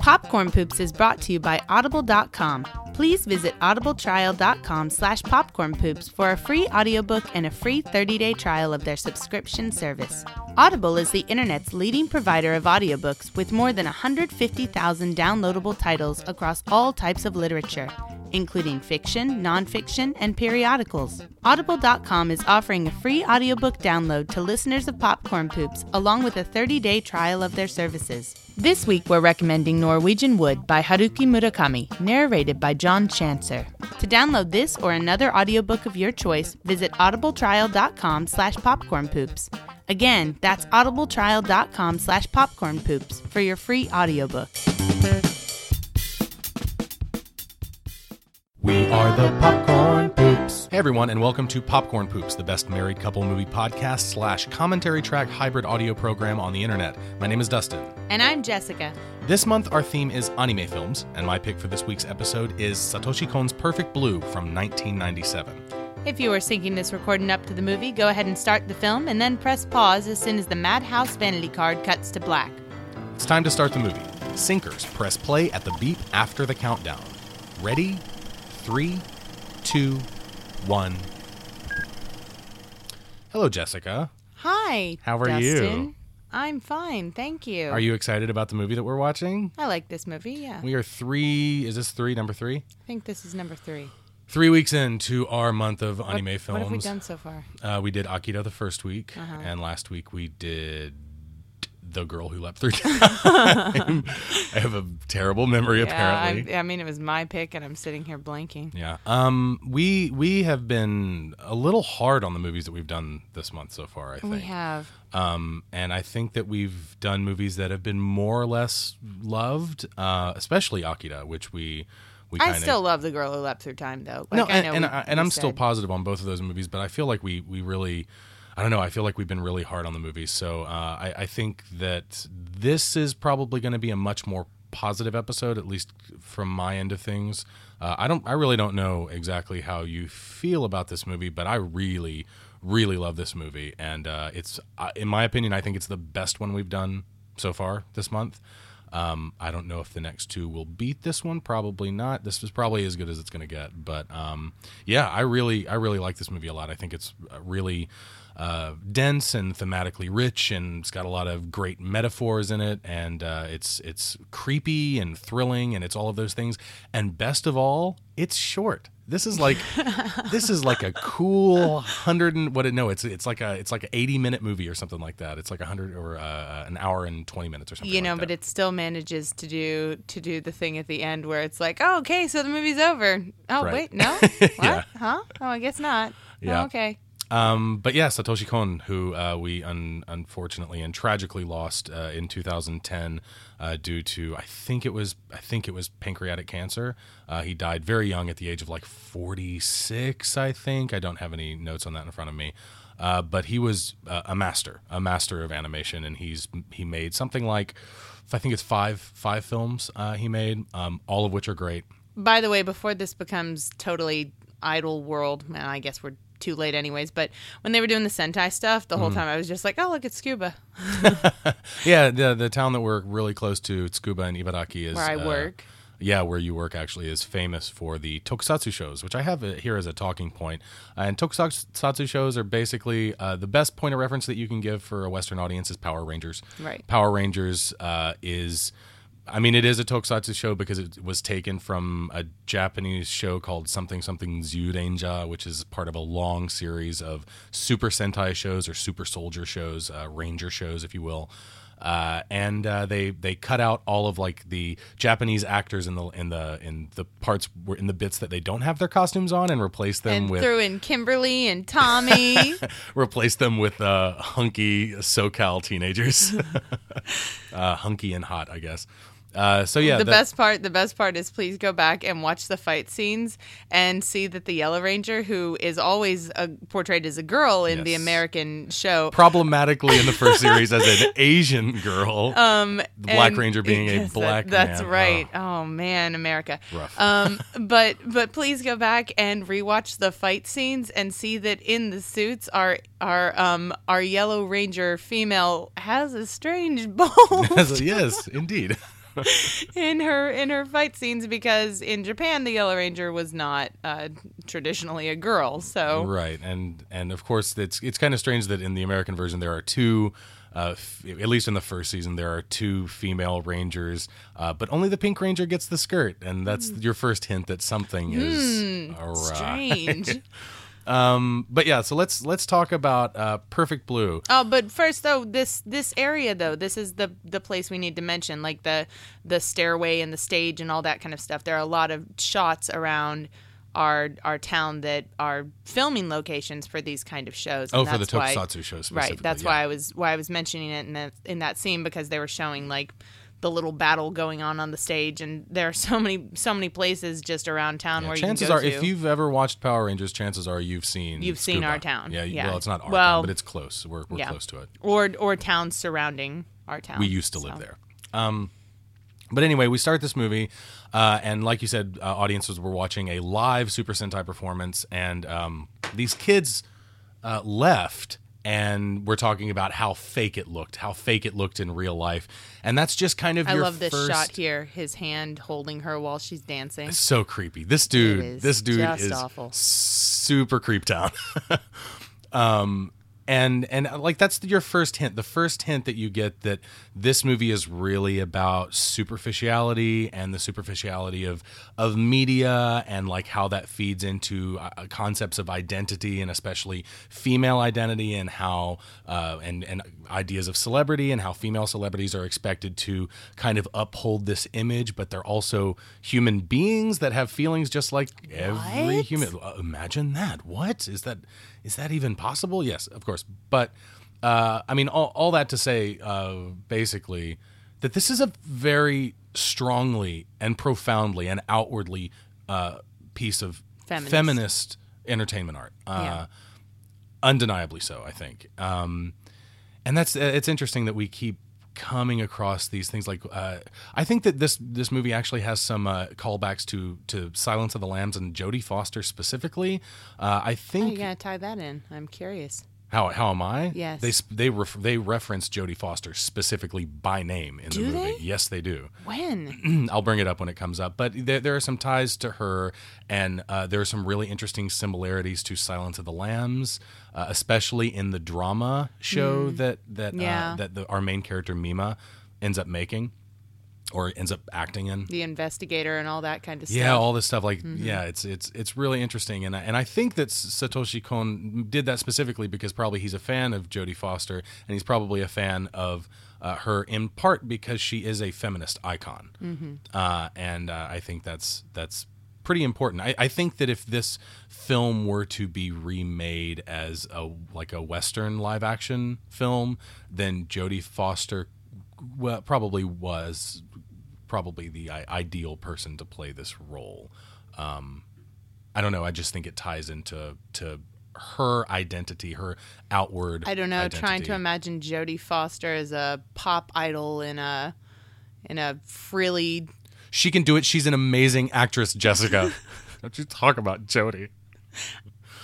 Popcorn Poops is brought to you by Audible.com. Please visit audibletrial.com slash popcornpoops for a free audiobook and a free 30-day trial of their subscription service. Audible is the internet's leading provider of audiobooks with more than 150,000 downloadable titles across all types of literature including fiction, nonfiction, and periodicals. Audible.com is offering a free audiobook download to listeners of Popcorn Poops, along with a 30 day trial of their services. This week, we're recommending Norwegian Wood by Haruki Murakami, narrated by John Chancer. To download this or another audiobook of your choice, visit audibletrial.com slash popcornpoops. Again, that's audibletrial.com slash popcornpoops for your free audiobook. We are the Popcorn Poops. Hey everyone, and welcome to Popcorn Poops, the best married couple movie podcast slash commentary track hybrid audio program on the internet. My name is Dustin. And I'm Jessica. This month our theme is anime films, and my pick for this week's episode is Satoshi Kon's Perfect Blue from 1997. If you are syncing this recording up to the movie, go ahead and start the film and then press pause as soon as the Madhouse vanity card cuts to black. It's time to start the movie. Sinkers, press play at the beep after the countdown. Ready? Three, two, one. Hello, Jessica. Hi. How are you? Dustin. I'm fine, thank you. Are you excited about the movie that we're watching? I like this movie, yeah. We are three. Is this three? Number three? I think this is number three. Three weeks into our month of anime what, films. What have we done so far? Uh, we did Akira the first week, Uh-huh. and last week we did The Girl Who Leapt Through Time. I have a terrible memory, apparently. I, I mean, it was my pick, and I'm sitting here blanking. Yeah. Um. We we have been a little hard on the movies that we've done this month so far. I think. We have. Um. And I think that we've done movies that have been more or less loved, uh, especially Akira, which we we I kind of still love the girl who leapt through time, though. Like, no, I and, know and, we- I, and I'm still positive on both of those movies, but I feel like we we really, I don't know, I feel like we've been really hard on the movie, So uh, I, I think that this is probably going to be a much more positive episode, at least from my end of things. Uh, I don't, I really don't know exactly how you feel about this movie, but I really, really love this movie, and uh, it's, uh, in my opinion, I think it's the best one we've done so far this month. Um, I don't know if the next two will beat this one. Probably not. This is probably as good as it's going to get. But um, yeah, I really, I really like this movie a lot. I think it's uh, really uh, dense and thematically rich, and it's got a lot of great metaphors in it. And uh, it's it's creepy and thrilling, and it's all of those things. And best of all, it's short. This is like this is like a cool hundred and what? it- No, it's it's like a it's like an eighty minute movie or something like that. It's like a hundred or uh, an hour and twenty minutes or something. You know, like but it still manages to do to do the thing at the end where it's like, oh, okay, so the movie's over. Oh, Right. wait, no, what? Yeah. Huh? Oh, I guess not. Yeah. Oh, okay. Um, but yeah, Satoshi Kon, who uh, we un- unfortunately and tragically lost uh, in 2010 uh, due to I think it was I think it was pancreatic cancer. Uh, he died very young at the age of like 46, I think. I don't have any notes on that in front of me. Uh, but he was uh, a master, a master of animation, and he's he made something like I think it's five five films he made, um, all of which are great. By the way, before this becomes totally idle world, man, I guess we're too late anyways. But when they were doing the Sentai stuff, the Mm. whole time I was just like, oh, look, it's Tsukuba, Yeah, the the town that we're really close to, Tsukuba and Ibaraki, is where I uh, work. Yeah, where you work actually is famous for the tokusatsu shows, which I have here as a talking point. Uh, and tokusatsu shows are basically uh, the best point of reference that you can give for a Western audience is Power Rangers. Right. Power Rangers uh, is, I mean, it is a tokusatsu show because it was taken from a Japanese show called something something Zyurenja, which is part of a long series of Super Sentai shows or Super Soldier shows, uh, Ranger shows, if you will. Uh, and uh, they they cut out all of like the Japanese actors in the in the in the parts in the bits that they don't have their costumes on and replace them And with threw in Kimberly and Tommy. replace them with uh, hunky SoCal teenagers, uh, hunky and hot, I guess. Uh, so yeah, the that- best part the best part is please go back and watch the fight scenes and see that the yellow ranger who is always uh, portrayed as a girl in the american show problematically in the first series as an Asian girl. um The Black Ranger being a yes, that- black that's man. right oh. man america Rough. um but but please go back and rewatch the fight scenes and see that in the suits our our um our yellow ranger female has a strange bone yes, indeed. in her in her fight scenes because in Japan the Yellow Ranger was not uh, traditionally a girl. So right, and and of course it's it's kind of strange that in the American version there are two. Uh, f- at least in the first season, there are two female rangers, uh, but only the Pink Ranger gets the skirt, and that's your first hint that something is awry. strange. Um, but yeah, so let's let's talk about uh, Perfect Blue. Oh, but first though, this this area though, this is the the place we need to mention, like the the stairway and the stage and all that kind of stuff. There are a lot of shots around our our town that are filming locations for these kind of shows. Oh, and for the that's why- Tokusatsu shows, Right. That's yeah. why I was why I was mentioning it in that in that scene because they were showing like the little battle going on on the stage, and there are so many so many places just around town where chances you can Chances are, go if you've ever watched Power Rangers, chances are you've seen You've seen Tsukuba. our town. Yeah, Yeah. well, it's not our Well- town, but it's close. We're we're Yeah. close to it. or or towns surrounding our town. We used to live there. Um, but anyway, we start this movie, uh, and like you said, uh, audiences were watching a live Super Sentai performance, and um, these kids uh, left. And we're talking about how fake it looked, how fake it looked in real life, and that's just kind of I love this first, shot here. His hand holding her while she's dancing. so creepy. This dude, this dude is awful. super creep town. um, and and uh, like that's your first hint. The first hint that you get that this movie is really about superficiality and the superficiality of of media and like how that feeds into uh, concepts of identity and especially female identity and how uh, and and ideas of celebrity and how female celebrities are expected to kind of uphold this image, but they're also human beings that have feelings just like every What? human. Uh, Imagine that. What is that? Is that even possible? Yes, of course. But uh, I mean, all, all that to say, uh, basically, that this is a very strongly and profoundly and outwardly uh, piece of Feminist. feminist entertainment art. Uh, Yeah. Undeniably so, I think. Um, and that's it's interesting that we keep coming across these things like uh, I think that this this movie actually has some uh, callbacks to to Silence of the Lambs and Jodie Foster specifically. Uh, I think. How you gonna tie that in? I'm curious. How how am I? Yes. they they ref- they reference Jodie Foster specifically by name in Do the movie. they? Yes, they do. When? I'll bring it up when it comes up. But there, there are some ties to her, and uh, there are some really interesting similarities to Silence of the Lambs, uh, especially in the drama show that that Yeah. uh, that the, our main character Mima ends up making, or ends up acting in. the investigator and all that kind of stuff. Yeah, all this stuff like Mm-hmm. yeah, it's it's it's really interesting, and I, and I think that Satoshi Kon did that specifically because probably he's a fan of Jodie Foster, and he's probably a fan of uh, her in part because she is a feminist icon, Mm-hmm. uh, and uh, I think that's that's pretty important. I, I think that if this film were to be remade as a like a Western live action film, then Jodie Foster well, probably was probably the ideal person to play this role. Um, I don't know. I just think it ties into to her identity, her outward. I don't know. Trying to imagine Jodie Foster as a pop idol in a in a frilly. She can do it. She's an amazing actress, Jessica. don't you talk about Jodie?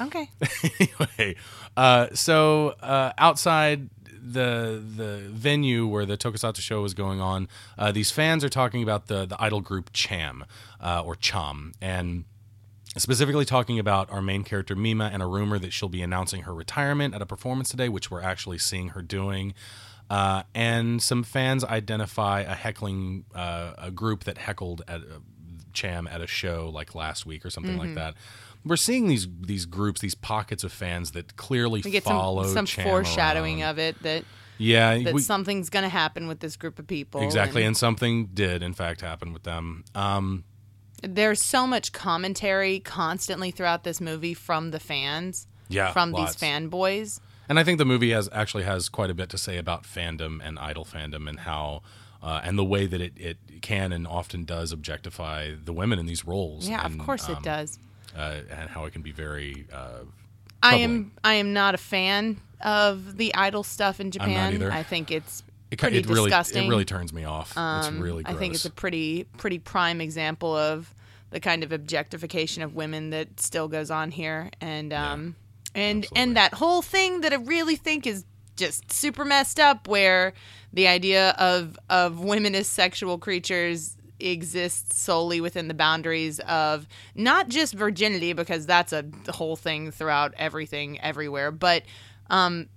Okay. anyway, uh, so uh, outside the the venue where the Tokusatsu show was going on, uh, these fans are talking about the the idol group Cham uh, or Cham and. Specifically talking about our main character Mima and a rumor that she'll be announcing her retirement at a performance today, which we're actually seeing her doing. Uh, and some fans identify a heckling uh, a group that heckled at uh, Cham at a show like last week or something like that. We're seeing these these groups, these pockets of fans that clearly We get follow some some foreshadowing around. of it that yeah, that we- something's going to happen with this group of people. exactly, and and something did in fact happen with them. Um, there's so much commentary constantly throughout this movie from the fans. Yeah, From lots. these fanboys. And I think the movie has actually has quite a bit to say about fandom and idol fandom and how uh, and the way that it, it can and often does objectify the women in these roles. Yeah, and, of course it um, does. Uh, and how it can be very uh, I am I am not a fan of the idol stuff in Japan. I think it's it, pretty it really disgusting. it really turns me off. it's Um, really gross. I think it's a pretty pretty prime example of the kind of objectification of women that still goes on here, and um, and absolutely. and that whole thing that I really think is just super messed up where the idea of of women as sexual creatures exists solely within the boundaries of not just virginity because that's a whole thing throughout everything everywhere but um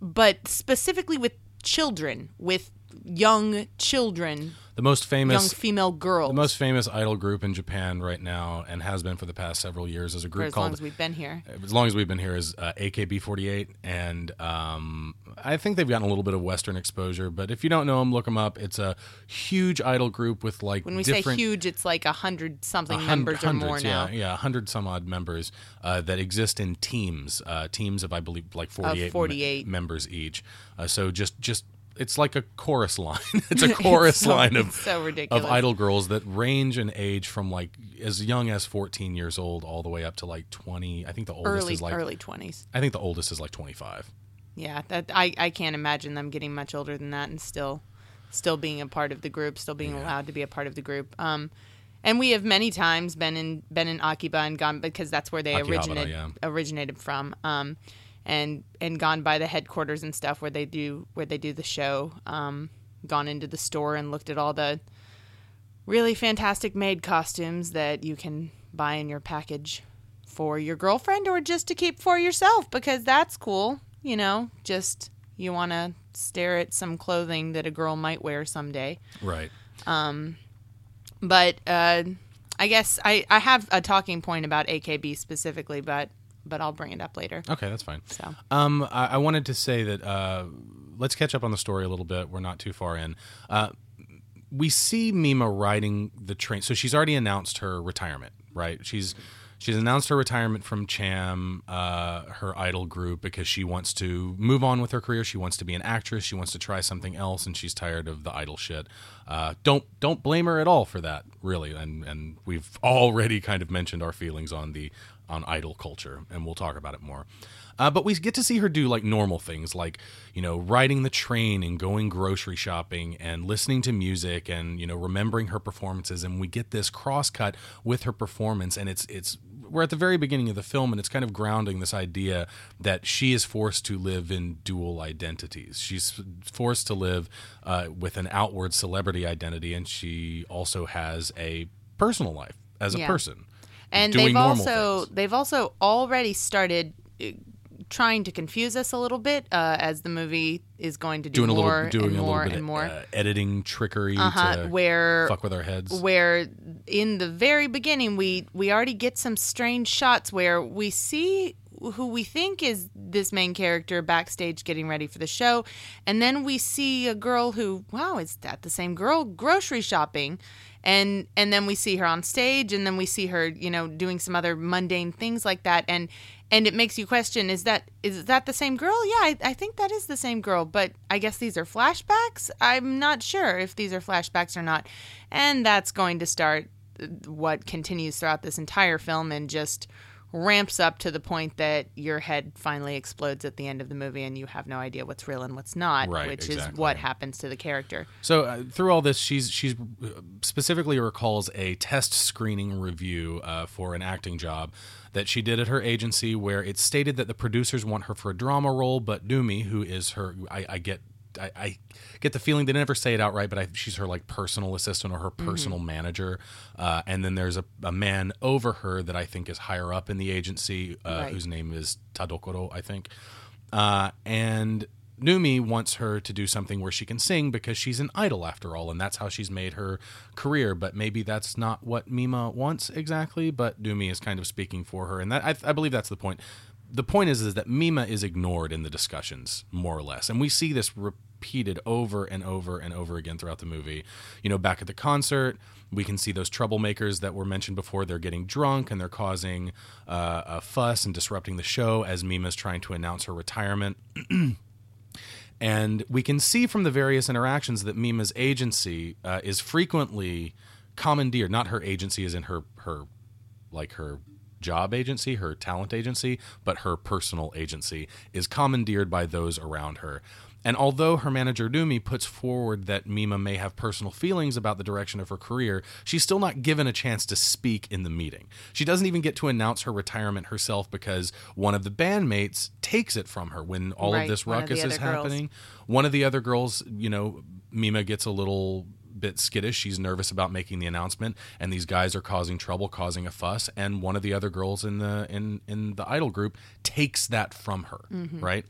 but specifically with children with young children The most famous young female girls. the most famous idol group in Japan right now and has been for the past several years is a group as long called as we've been here. As long as we've been here is uh, AKB48 and um, I think they've gotten a little bit of western exposure but if you don't know them look them up. It's a huge idol group with like when we say huge it's like a hundred something members or more now. Yeah, yeah, hundred some odd members uh, that exist in teams, uh, teams of I believe like forty eight 48. members each. Uh, so just just it's like a chorus line. it's a chorus so- line of so ridiculous. of idol girls that range in age from like as young as fourteen years old all the way up to like twenty. I think the oldest early is like early 20s I think the oldest is like twenty five. yeah that I, I can't imagine them getting much older than that and still still being a part of the group still being allowed to be a part of the group um and we have many times been in been in Akiba and gone because that's where they Akihabara, originated yeah. originated from um and and gone by the headquarters and stuff where they do where they do the show um gone into the store and looked at all the really fantastic maid costumes that you can buy in your package for your girlfriend or just to keep for yourself because that's cool. You know, just you want to stare at some clothing that a girl might wear someday. Right. But uh, I guess I, I have a talking point about AKB specifically, but but I'll bring it up later. Okay, that's fine. So Um, I, I wanted to say that uh, let's catch up on the story a little bit. We're not too far in. Uh, we see Mima riding the train. So she's already announced her retirement, right? She's she's announced her retirement from Cham, uh, her idol group, because she wants to move on with her career. She wants to be an actress. She wants to try something else, and she's tired of the idol shit. Uh, don't don't blame her at all for that, really. And and we've already kind of mentioned our feelings on the on idol culture, and we'll talk about it more. Uh, but we get to see her do like normal things, like you know, riding the train and going grocery shopping and listening to music and you know, remembering her performances. And we get this cross cut with her performance, and it's it's we're at the very beginning of the film, and it's kind of grounding this idea that she is forced to live in dual identities. She's forced to live uh, with an outward celebrity identity, and she also has a personal life as a Yeah. person. And they've also things. they've also already started uh, trying to confuse us a little bit uh, as the movie is going to do doing a more little doing and a more little bit and of more. uh, editing trickery uh-huh, to where fuck with our heads. where in the very beginning we we already get some strange shots where we see who we think is this main character backstage getting ready for the show and then we see a girl who wow is that the same girl grocery shopping and and then we see her on stage and then we see her you know doing some other mundane things like that. And and it makes you question is that is that the same girl? Yeah I, I think that is the same girl but i guess these are flashbacks? I'm not sure if these are flashbacks or not. And that's going to start uh, what continues throughout this entire film and just ramps up to the point that your head finally explodes at the end of the movie and you have no idea what's real and what's not Right, which is what happens to the character So uh, through all this, she's she's uh, specifically recalls a test screening review uh, for an acting job that she did at her agency, where it stated that the producers want her for a drama role, but Rumi, who is her, I, I get. I, I get the feeling they never say it outright, but I, she's her like personal assistant or her personal manager. Uh, and then there's a, a man over her that I think is higher up in the agency, uh, Right. whose name is Tadokoro, I think. Uh, and Rumi wants her to do something where she can sing because she's an idol after all, and that's how she's made her career. But maybe that's not what Mima wants exactly. But Rumi is kind of speaking for her, and that I, I believe that's the point. The point is, is that Mima is ignored in the discussions more or less, and we see this repeated over and over and over again throughout the movie. You know, back at the concert, we can see those troublemakers that were mentioned before. They're getting drunk and they're causing uh, a fuss and disrupting the show as Mima's trying to announce her retirement. And we can see from the various interactions that Mima's agency uh, is frequently commandeered. Not her agency is in her her like her job agency, her talent agency, but her personal agency is commandeered by those around her. And although her manager Rumi puts forward that Mima may have personal feelings about the direction of her career, she's still not given a chance to speak in the meeting. She doesn't even get to announce her retirement herself because one of the bandmates takes it from her when all Right, of this one of ruckus is girls. happening. One of the other girls, you know, Mima gets a little bit skittish. She's nervous about making the announcement, and these guys are causing trouble, causing a fuss. And one of the other girls in the in in the idol group takes that from her, right?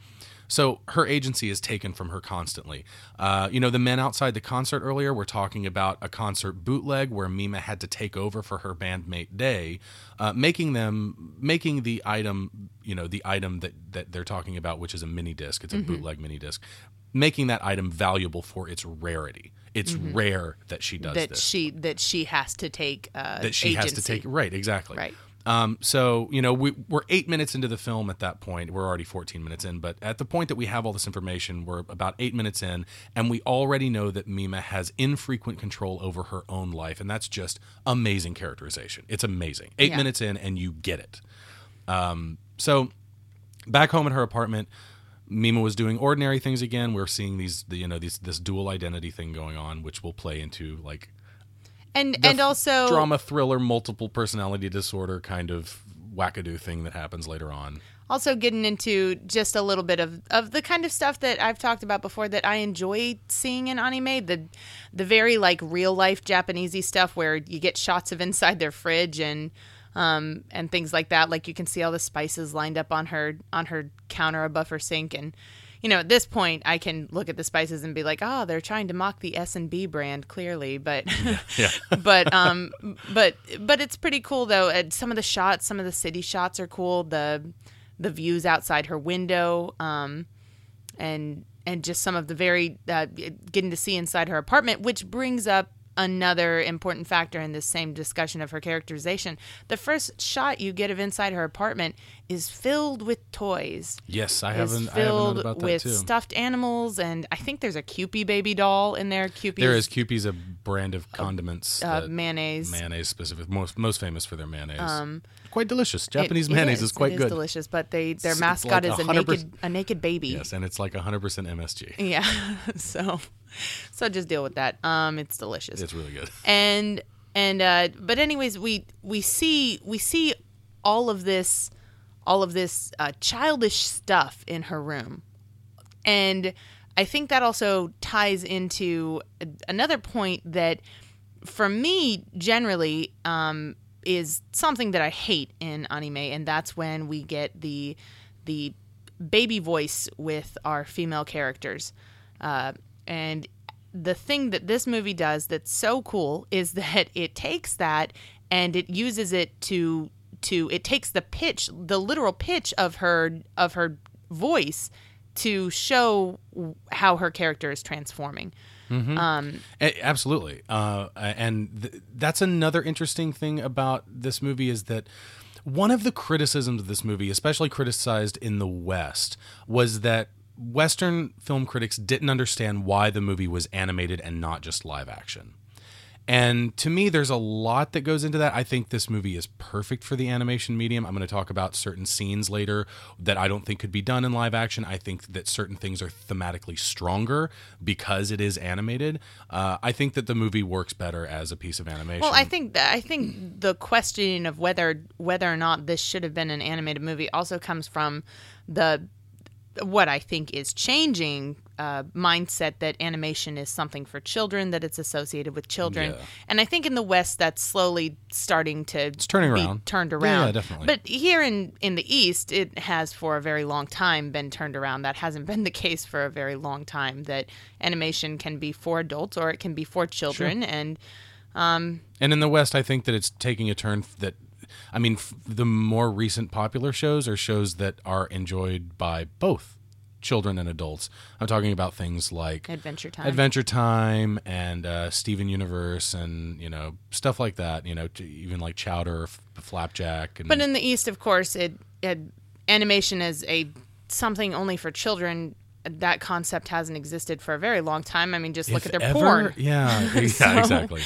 So her agency is taken from her constantly. Uh, you know, the men outside the concert earlier were talking about a concert bootleg where Mima had to take over for her bandmate Day, uh, making them making the item, you know, the item that that they're talking about, which is a mini disc. It's a bootleg mini disc, making that item valuable for its rarity. It's rare that she does that this. she that she has to take uh, that she has to take right exactly. Right. um, so you know we, we're eight minutes into the film at that point. We're already 14 minutes in but at the point that we have all this information we're about eight minutes in and we already know that mima has infrequent control over her own life and that's just amazing characterization. It's amazing. Eight Yeah. minutes in and you get it. Um, so back home in her apartment Mima was doing ordinary things again. We're seeing these, the, you know, these this dual identity thing going on, which will play into like and and also drama thriller multiple personality disorder kind of wackadoo thing that happens later on also getting into just a little bit of, of the kind of stuff that I've talked about before that I enjoy seeing in anime the the very like real life Japanesey stuff where you get shots of inside their fridge and um and things like that. Like you can see all the spices lined up on her on her counter above her sink. And you know at this point I can look at the spices and be like oh they're trying to mock the S&B brand clearly. But yeah but um but but it's pretty cool though. And some of the shots some of the city shots are cool. The the views outside her window um and and just some of the very uh, getting to see inside her apartment which brings up another important factor in this same discussion of her characterization. The first shot you get of inside her apartment is filled with toys. Yes i haven't i haven't filled about that with too. stuffed animals and i think there's a Kewpie baby doll in there. Kewpie there is Kewpie's a brand of condiments uh, that- mayonnaise. mayonnaise specific most most famous for their mayonnaise. Um, quite delicious. japanese It mayonnaise is, quite it good. is delicious, but they their mascot like is a naked a naked baby. yes and it's like 100% msg Yeah. so so just deal with that. Um it's delicious. it's really good and and uh but anyways, we we see we see all of this all of this uh, childish stuff in her room. And I think that also ties into another point that for me generally um, is something that I hate in anime, and that's when we get the the baby voice with our female characters. Uh, and the thing that this movie does that's so cool is that it takes that and it uses it to to it takes the pitch, the literal pitch of her of her voice to show how her character is transforming. A- Absolutely, uh, and th- that's another interesting thing about this movie is that one of the criticisms of this movie, especially criticized in the West, was that Western film critics didn't understand why the movie was animated and not just live action. And to me, there's a lot that goes into that. I think this movie is perfect for the animation medium. I'm going to talk about certain scenes later that I don't think could be done in live action. I think that certain things are thematically stronger because it is animated. Uh, I think that the movie works better as a piece of animation. Well, I think that I think the questioning of whether whether or not this should have been an animated movie also comes from the what I think is changing uh, mindset that animation is something for children, that it's associated with children, Yeah. and I think in the West that's slowly starting to it's turning around. turned around. yeah, definitely. But here in in the East, it has for a very long time been turned around. That hasn't been the case for a very long time. That animation can be for adults or it can be for children, and um, And in the West, I think that it's taking a turn that, I mean, f- the more recent popular shows are shows that are enjoyed by both children and adults. I'm talking about things like Adventure Time. Adventure Time and uh, Steven Universe and you know stuff like that. You know, t- even like Chowder, F- Flapjack, and But in the East, of course, it, it animation is a something only for children. That concept hasn't existed for a very long time. I mean, just look If at their ever- porn. Yeah, yeah, exactly.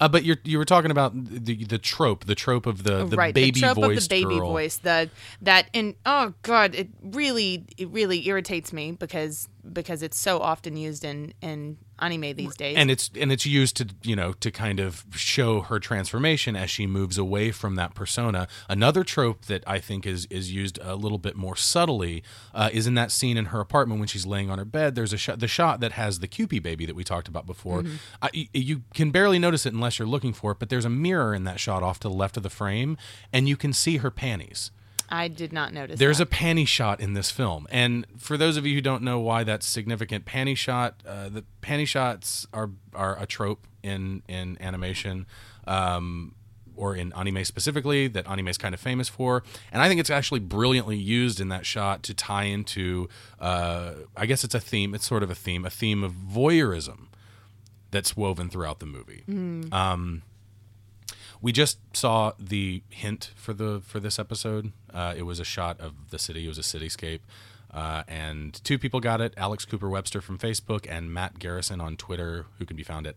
Uh, but you you were talking about the the trope, the trope of the the right, baby the trope of the baby girl. voice, the that and oh god, it really it really irritates me because because it's so often used in in anime these days. and it's and it's used to you know to kind of show her transformation as she moves away from that persona. Another trope that I think is is used a little bit more subtly uh, is in that scene in her apartment when she's laying on her bed. There's a shot, the shot that has the Kewpie baby that we talked about before. I, y- you can barely notice it unless you're looking for it, but there's a mirror in that shot off to the left of the frame, and you can see her panties. I did not notice. There's that. a panty shot in this film, and for those of you who don't know why that's significant, panty shot, uh, the panty shots are are a trope in in animation. Um, or in anime specifically, that anime is kind of famous for, and I think it's actually brilliantly used in that shot to tie into. Uh, I guess it's a theme. It's sort of a theme, a theme of voyeurism that's woven throughout the movie. Um, we just saw the hint for the for this episode. Uh, it was a shot of the city. It was a cityscape, uh, and two people got it: Alex Cooper Webster from Facebook and Matt Garrison on Twitter, who can be found at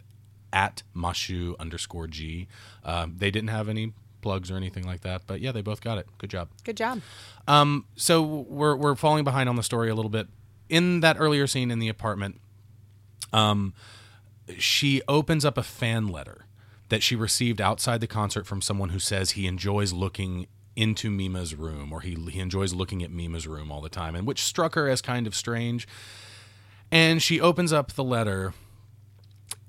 at Mashu underscore G. Um, they didn't have any plugs or anything like that, but yeah, they both got it. Good job. good job. Um, so we're we're falling behind on the story a little bit. In that earlier scene in the apartment, um, she opens up a fan letter that she received outside the concert from someone who says he enjoys looking into Mima's room or he he enjoys looking at Mima's room all the time, and which struck her as kind of strange. And she opens up the letter,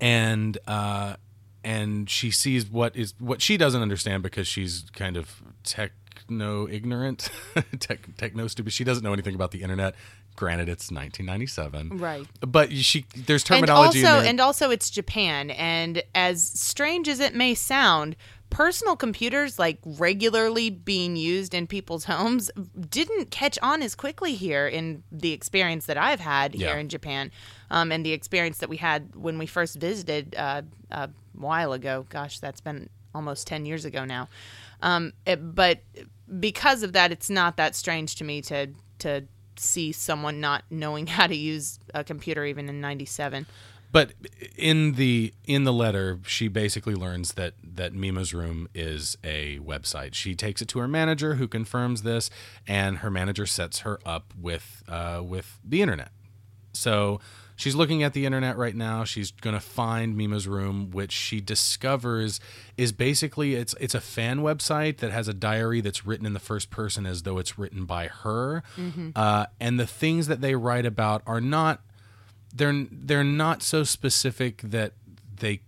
and uh, and she sees what is what she doesn't understand because she's kind of techno ignorant, tech, techno stupid. She doesn't know anything about the internet. Granted, it's 1997, Right. But she there's And terminology also, in there. and also, it's Japan, and as strange as it may sound, personal computers like regularly being used in people's homes didn't catch on as quickly here in the experience that I've had Yeah. here in Japan, um, and the experience that we had when we first visited uh, a while ago. Gosh, that's been almost ten years ago now. Um, it- but because of that, it's not that strange to me to to see someone not knowing how to use a computer even in 97 But in the in the letter, she basically learns that that Mima's room is a website. She takes it to her manager, who confirms this, and her manager sets her up with uh, with the internet. So she's looking at the internet right now. She's going to find Mima's room, which she discovers is basically it's it's a fan website that has a diary that's written in the first person as though it's written by her. Uh, and the things that they write about are not they're they're not so specific that they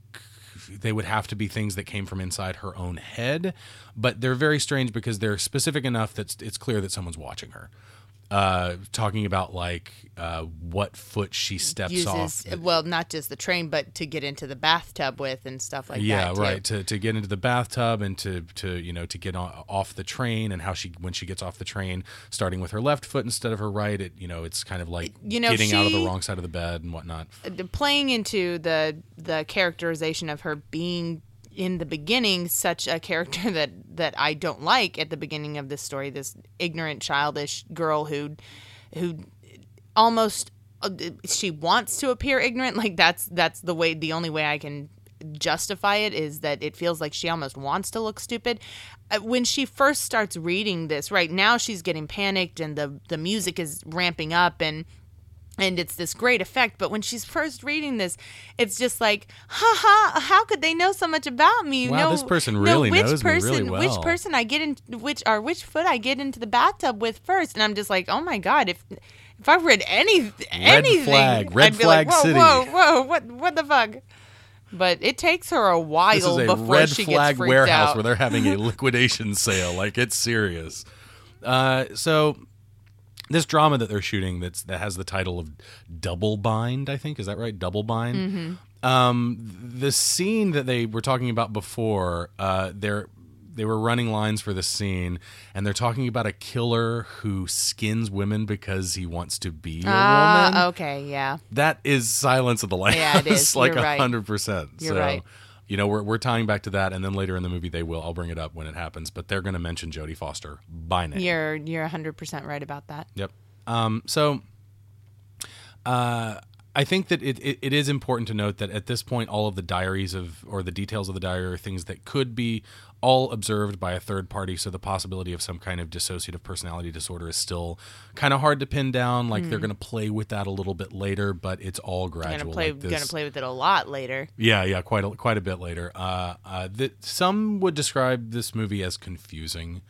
they would have to be things that came from inside her own head, but they're very strange because they're specific enough that it's clear that someone's watching her. Uh, talking about like uh, what foot she steps off. well not just the train but to get into the bathtub with and stuff like yeah, that Yeah, right. To to get into the bathtub and to to you know to get on, off the train and how she when she gets off the train, starting with her left foot instead of her right. It you know it's kind of like You know, getting out of the wrong side of the bed and whatnot. Uh, playing into the the characterization of her being in the beginning such a character that that I don't like at the beginning of this story this ignorant childish girl who who almost uh, she wants to appear ignorant. Like that's that's the way the only way I can justify it is that it feels like she almost wants to look stupid. Uh, when she first starts reading this right now she's getting panicked and the the music is ramping up and and it's this great effect but when she's first reading this it's just like ha ha how could they know so much about me Wow, know, this person really which knows me person really well. which person i get in which or which foot i get into the bathtub with first and i'm just like oh my god if if i read any anything flag, red I'd be like, flag whoa, city." whoa whoa what what the fuck but it takes her a while This is a before red she flag gets freaked warehouse out. where they're having a liquidation sale. Like it's serious. Uh, so this drama that they're shooting that's that has the title of Double Bind, I think is that right? Double Bind. Mm-hmm. Um, the scene that they were talking about before, uh, they're they were running lines for this scene, and they're talking about a killer who skins women because he wants to be a woman. Ah, okay yeah That is Silence of the Lambs. Yeah, it is. like You're hundred percent. You're so, right. You know, we're we're tying back to that, and then later in the movie they will. I'll bring it up when it happens, but they're going to mention Jodie Foster by name. you're you're 100% right about that Yep. Um, so, uh, I think that it, it, it is important to note that at this point, all of the diaries of or the details of the diary are things that could be all observed by a third party. So the possibility of some kind of dissociative personality disorder is still kind of hard to pin down. Like they're going to play with that a little bit later, but it's all gradual. play. like gonna play with it a lot later. Yeah, yeah, quite a, quite a bit later. Uh, uh, that some would describe this movie as confusing.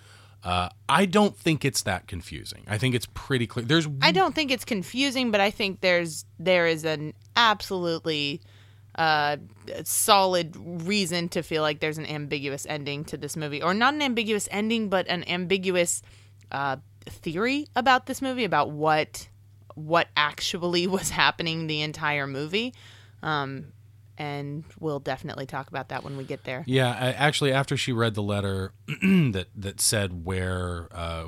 Uh, I don't think it's that confusing. I think it's pretty clear. There's I don't think it's confusing, but I think there's there is an absolutely uh, solid reason to feel like there's an ambiguous ending to this movie, or not an ambiguous ending, but an ambiguous uh, theory about this movie about what what actually was happening the entire movie. Um, and we'll definitely talk about that when we get there. Yeah, I, actually, after she read the letter that that said where uh,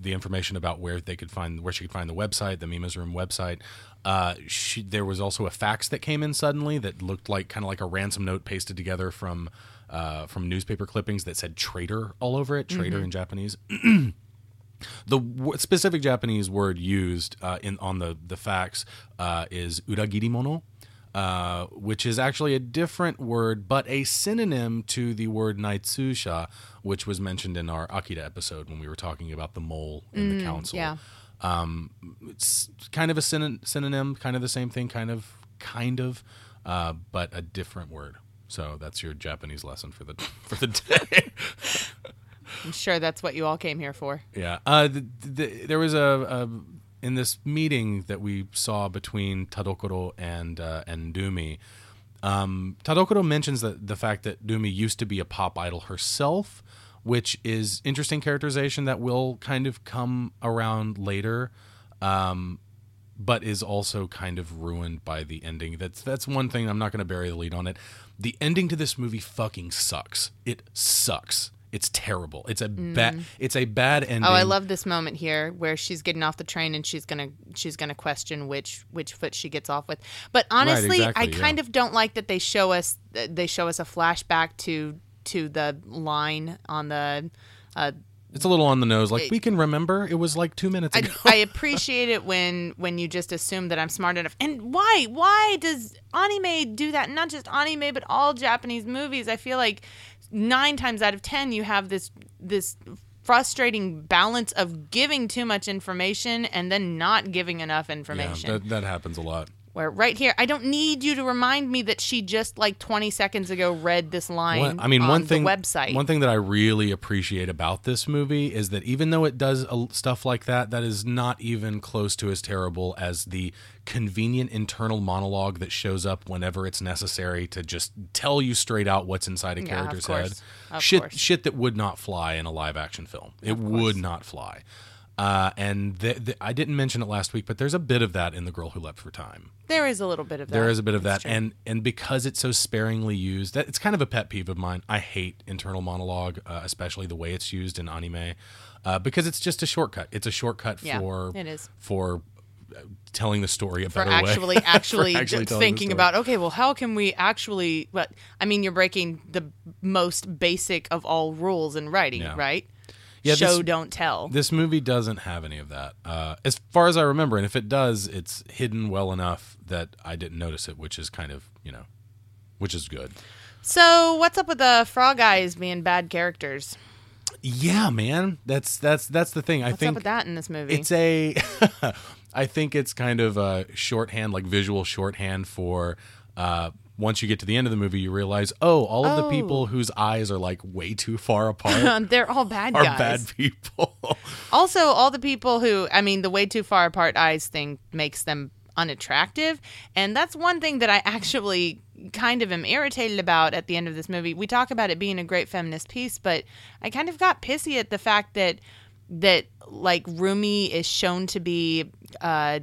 the information about where they could find where she could find the website, the Mima's Room website, uh, she, there was also a fax that came in suddenly that looked like kind of like a ransom note pasted together from uh, from newspaper clippings that said "traitor" all over it, "traitor" in Japanese. the w- specific Japanese word used uh, in on the the fax uh, is uragirimono, uh, which is actually a different word, but a synonym to the word naitsusha, which was mentioned in our Akira episode when we were talking about the mole in the council. yeah. Um, it's kind of a syn- synonym, kind of the same thing, kind of, kind of, uh, but a different word. So that's your Japanese lesson for the for the day. I'm sure that's what you all came here for. Yeah. Uh, the, the, there was a, a in this meeting that we saw between Tadokoro and uh, and Rumi. Um, Tadokoro mentions that the fact that Rumi used to be a pop idol herself, which is interesting characterization that will kind of come around later, um, but is also kind of ruined by the ending. That's that's one thing. I'm not going to bury the lead on it. The ending to this movie fucking sucks. It sucks. It's terrible. It's a bad. It's a bad ending. Oh, I love this moment here where she's getting off the train and she's gonna she's gonna question which which foot she gets off with. But honestly, exactly, I yeah. kind of don't like that they show us they show us a flashback to to the line on the. Uh, It's a little on the nose. Like we can remember, it was like two minutes I, ago. I appreciate it when when you just assume that I'm smart enough. And why why does anime do that? Not just anime, but all Japanese movies. I feel like nine times out of ten you have this this frustrating balance of giving too much information and then not giving enough yeah, information. that, that happens a lot. Where right here, I don't need you to remind me that she just like 20 seconds ago read this line. One- I mean, on one thing. the website. One thing that I really appreciate about this movie is that even though it does a- stuff like that, that is not even close to as terrible as the convenient internal monologue that shows up whenever it's necessary to just tell you straight out what's inside a Yeah, character's head. Of shit, course. shit that would not fly in a live action film. It would not fly. Uh, and th- th- I didn't mention it last week, but there's a bit of that in The Girl Who Leapt for Time. there is a little bit of that. There is a bit of That's that, true. and and because it's so sparingly used, that it's kind of a pet peeve of mine. I hate internal monologue, uh, especially the way it's used in anime, uh, because it's just a shortcut. It's a shortcut Yeah, for it is. for uh, telling the story a for better actually way. actually, For actually thinking about okay well how can we actually but i mean you're breaking the most basic of all rules in writing Yeah. right Yeah, show this- don't tell This movie doesn't have any of that, uh, as far as I remember. And if it does, it's hidden well enough that I didn't notice it, which is kind of you know, which is good. so what's up with the frog eyes being bad characters Yeah, man, that's that's that's the thing. I what's think up with that in this movie It's a, I think it's kind of a shorthand, like visual shorthand for. Uh, once you get to the end of the movie, you realize, oh, all of the Oh. people whose eyes are like way too far apart they're all bad are guys bad people. also all the people who i mean the way too far apart eyes thing makes them unattractive and that's one thing that i actually kind of am irritated about at the end of this movie we talk about it being a great feminist piece but i kind of got pissy at the fact that that like Rumi is shown to be uh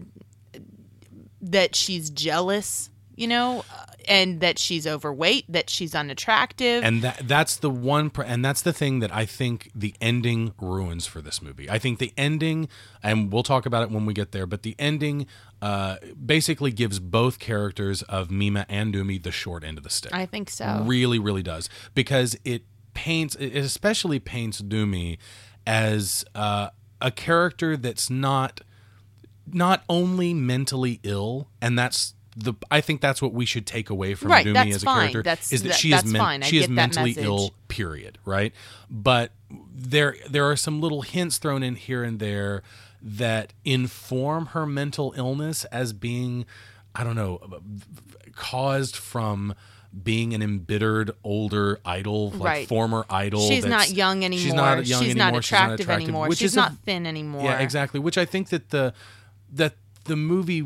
that she's jealous you know and that she's overweight that she's unattractive and that that's the one pr- and that's the thing that I think the ending ruins for this movie. I think the ending and we'll talk about it when we get there, but the ending uh, basically gives both characters of Mima and Rumi the short end of the stick. i think so really really does because it paints it especially paints Rumi as uh, a character that's not not only mentally ill, and that's the I think that's what we should take away from Right, Rumi as a fine. character That's- is that, that- she is men- fine. She is mentally message. ill. Period. Right, but there there are some little hints thrown in here and there that inform her mental illness as being I don't know caused from being an embittered older idol, like Right. former idol. She's not young anymore. She's not young anymore. she's not attractive, anymore. which She's is a- not thin anymore. yeah, exactly. Which I think that the that the movie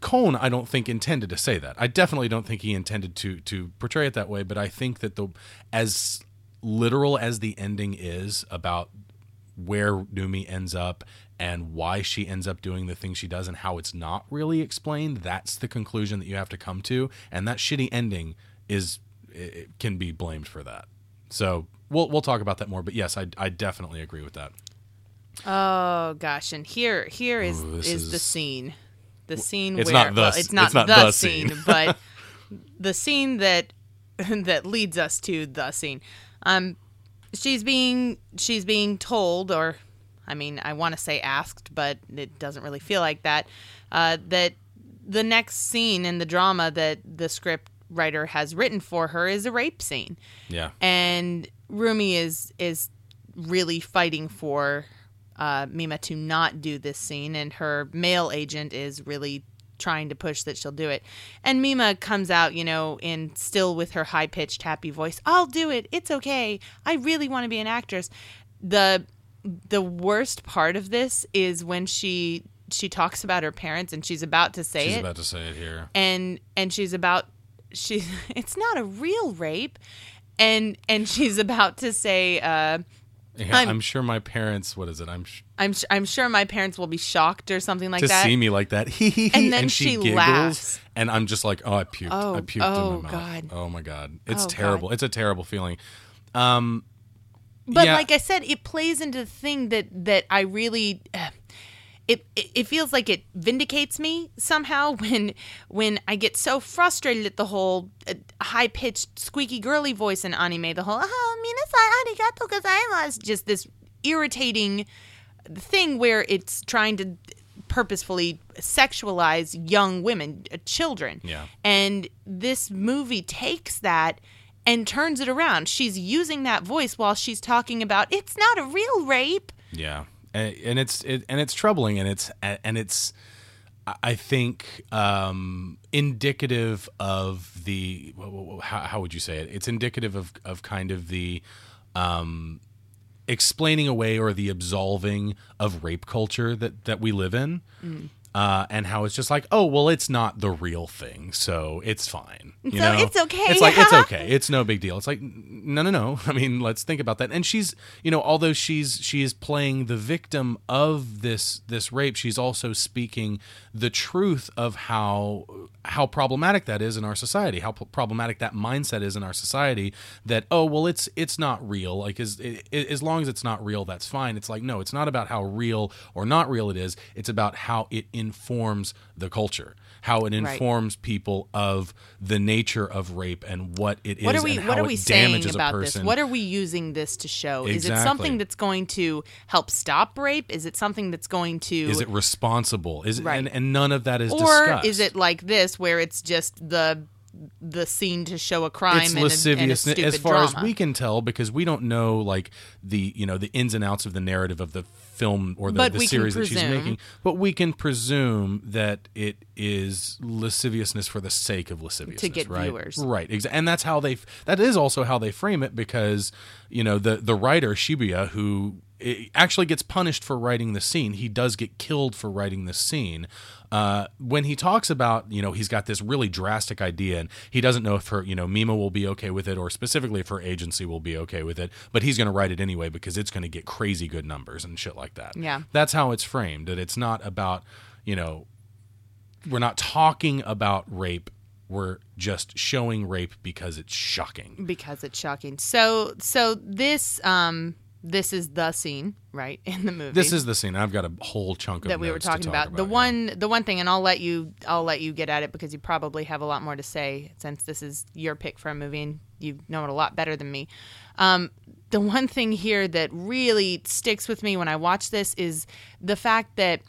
Kon, I don't think intended to say that. I definitely don't think he intended to to portray it that way. But I think that the as literal as the ending is about where Rumi ends up and why she ends up doing the things she does and how it's not really explained, that's the conclusion that you have to come to. And that shitty ending is can be blamed for that. So we'll we'll talk about that more. But yes, I I definitely agree with that. Oh gosh, and here here is Ooh, this is, the scene, the scene It's where not the well, it's not, it's not the, the scene, scene. but the scene that that leads us to the scene. Um, she's being she's being told, or I mean, I want to say asked, but it doesn't really feel like that. Uh, that the next scene in the drama that the script writer has written for her is a rape scene Yeah. and Rumi is is really fighting for uh, Mima to not do this scene, and her male agent is really trying to push that she'll do it. And Mima comes out, you know, in still with her high pitched, happy voice. I'll do it. It's okay. I really want to be an actress. the The worst part of this is when she she talks about her parents, and she's about to say She's it about to say it here. and and she's about she it's not a real rape and and she's about to say uh Yeah, I'm- I'm, sure my parents. What is it? I'm sh- i'm s- i'm sure my parents will be shocked or something like to that see me like that. And then she, she giggles, laughs. and I'm just like, oh, I puked. Oh, I puked oh, in my mouth. God. Oh my god, it's Oh, terrible. God. It's a terrible feeling. Um, but yeah. like i said it plays into the thing that that i really it, it it feels like it vindicates me somehow when when I get so frustrated at the whole uh, high pitched squeaky girly voice in anime, the whole ah minasai arigato gozaimasu, just this irritating thing where it's trying to purposefully sexualize young women, uh, children. Yeah. And this movie takes that and turns it around. She's using that voice while she's talking about it's not a real rape. Yeah, and, it's it, and it's troubling, and it's and it's I- think um, indicative of the how, how would you say it? It's indicative of of kind of the um, explaining away or the absolving of rape culture that that we live in. Uh, and how it's just like, oh well, it's not the real thing, so it's fine. You So know? it's okay. It's like it's okay. It's no big deal. It's like no, no, no. I mean, let's think about that. And she's, you know, although she's she is playing the victim of this this rape, she's also speaking the truth of how how problematic that is in our society. How p- problematic that mindset is in our society. That oh well, it's it's not real. Like as i- as long as it's not real, that's fine. It's like no, it's not about how real or not real it is. It's about how it informs the culture. How it informs people of the nature of rape and what it is What are we and what are we it saying about this? person. What are we using this to show? Is it something that's going to help stop rape? Is it something that's going to is it responsible? Is it, Right. and, and none of that is or discussed. is it like this where it's just the the scene to show a crime it's and, a, and a lasciviousness as far drama? as we can tell because we don't know like the you know the ins and outs of the narrative of the film or the, the series that she's making but we can presume that it is lasciviousness for the sake of lasciviousness to get right? viewers. right exa- and that's how they that is also how they frame it because you know the the writer Shibuya who eh, actually gets punished for writing the scene. He does get killed for writing the scene uh, when he talks about you know he's got this really drastic idea and he doesn't know if her you know Mima will be okay with it or specifically if her agency will be okay with it but he's going to write it anyway because it's going to get crazy good numbers and shit like that Yeah. that's how it's framed that it's not about you know we're not talking about rape we're just showing rape because it's shocking because it's shocking. So so this um this is the scene right in the movie. this is the scene i've got a whole chunk of that we were talking talk about. The yeah. one the one thing and I'll let you I'll let you get at it because you probably have a lot more to say since this is your pick for a movie and you know it a lot better than me. Um, the one thing here that really sticks with me when I watch this is the fact that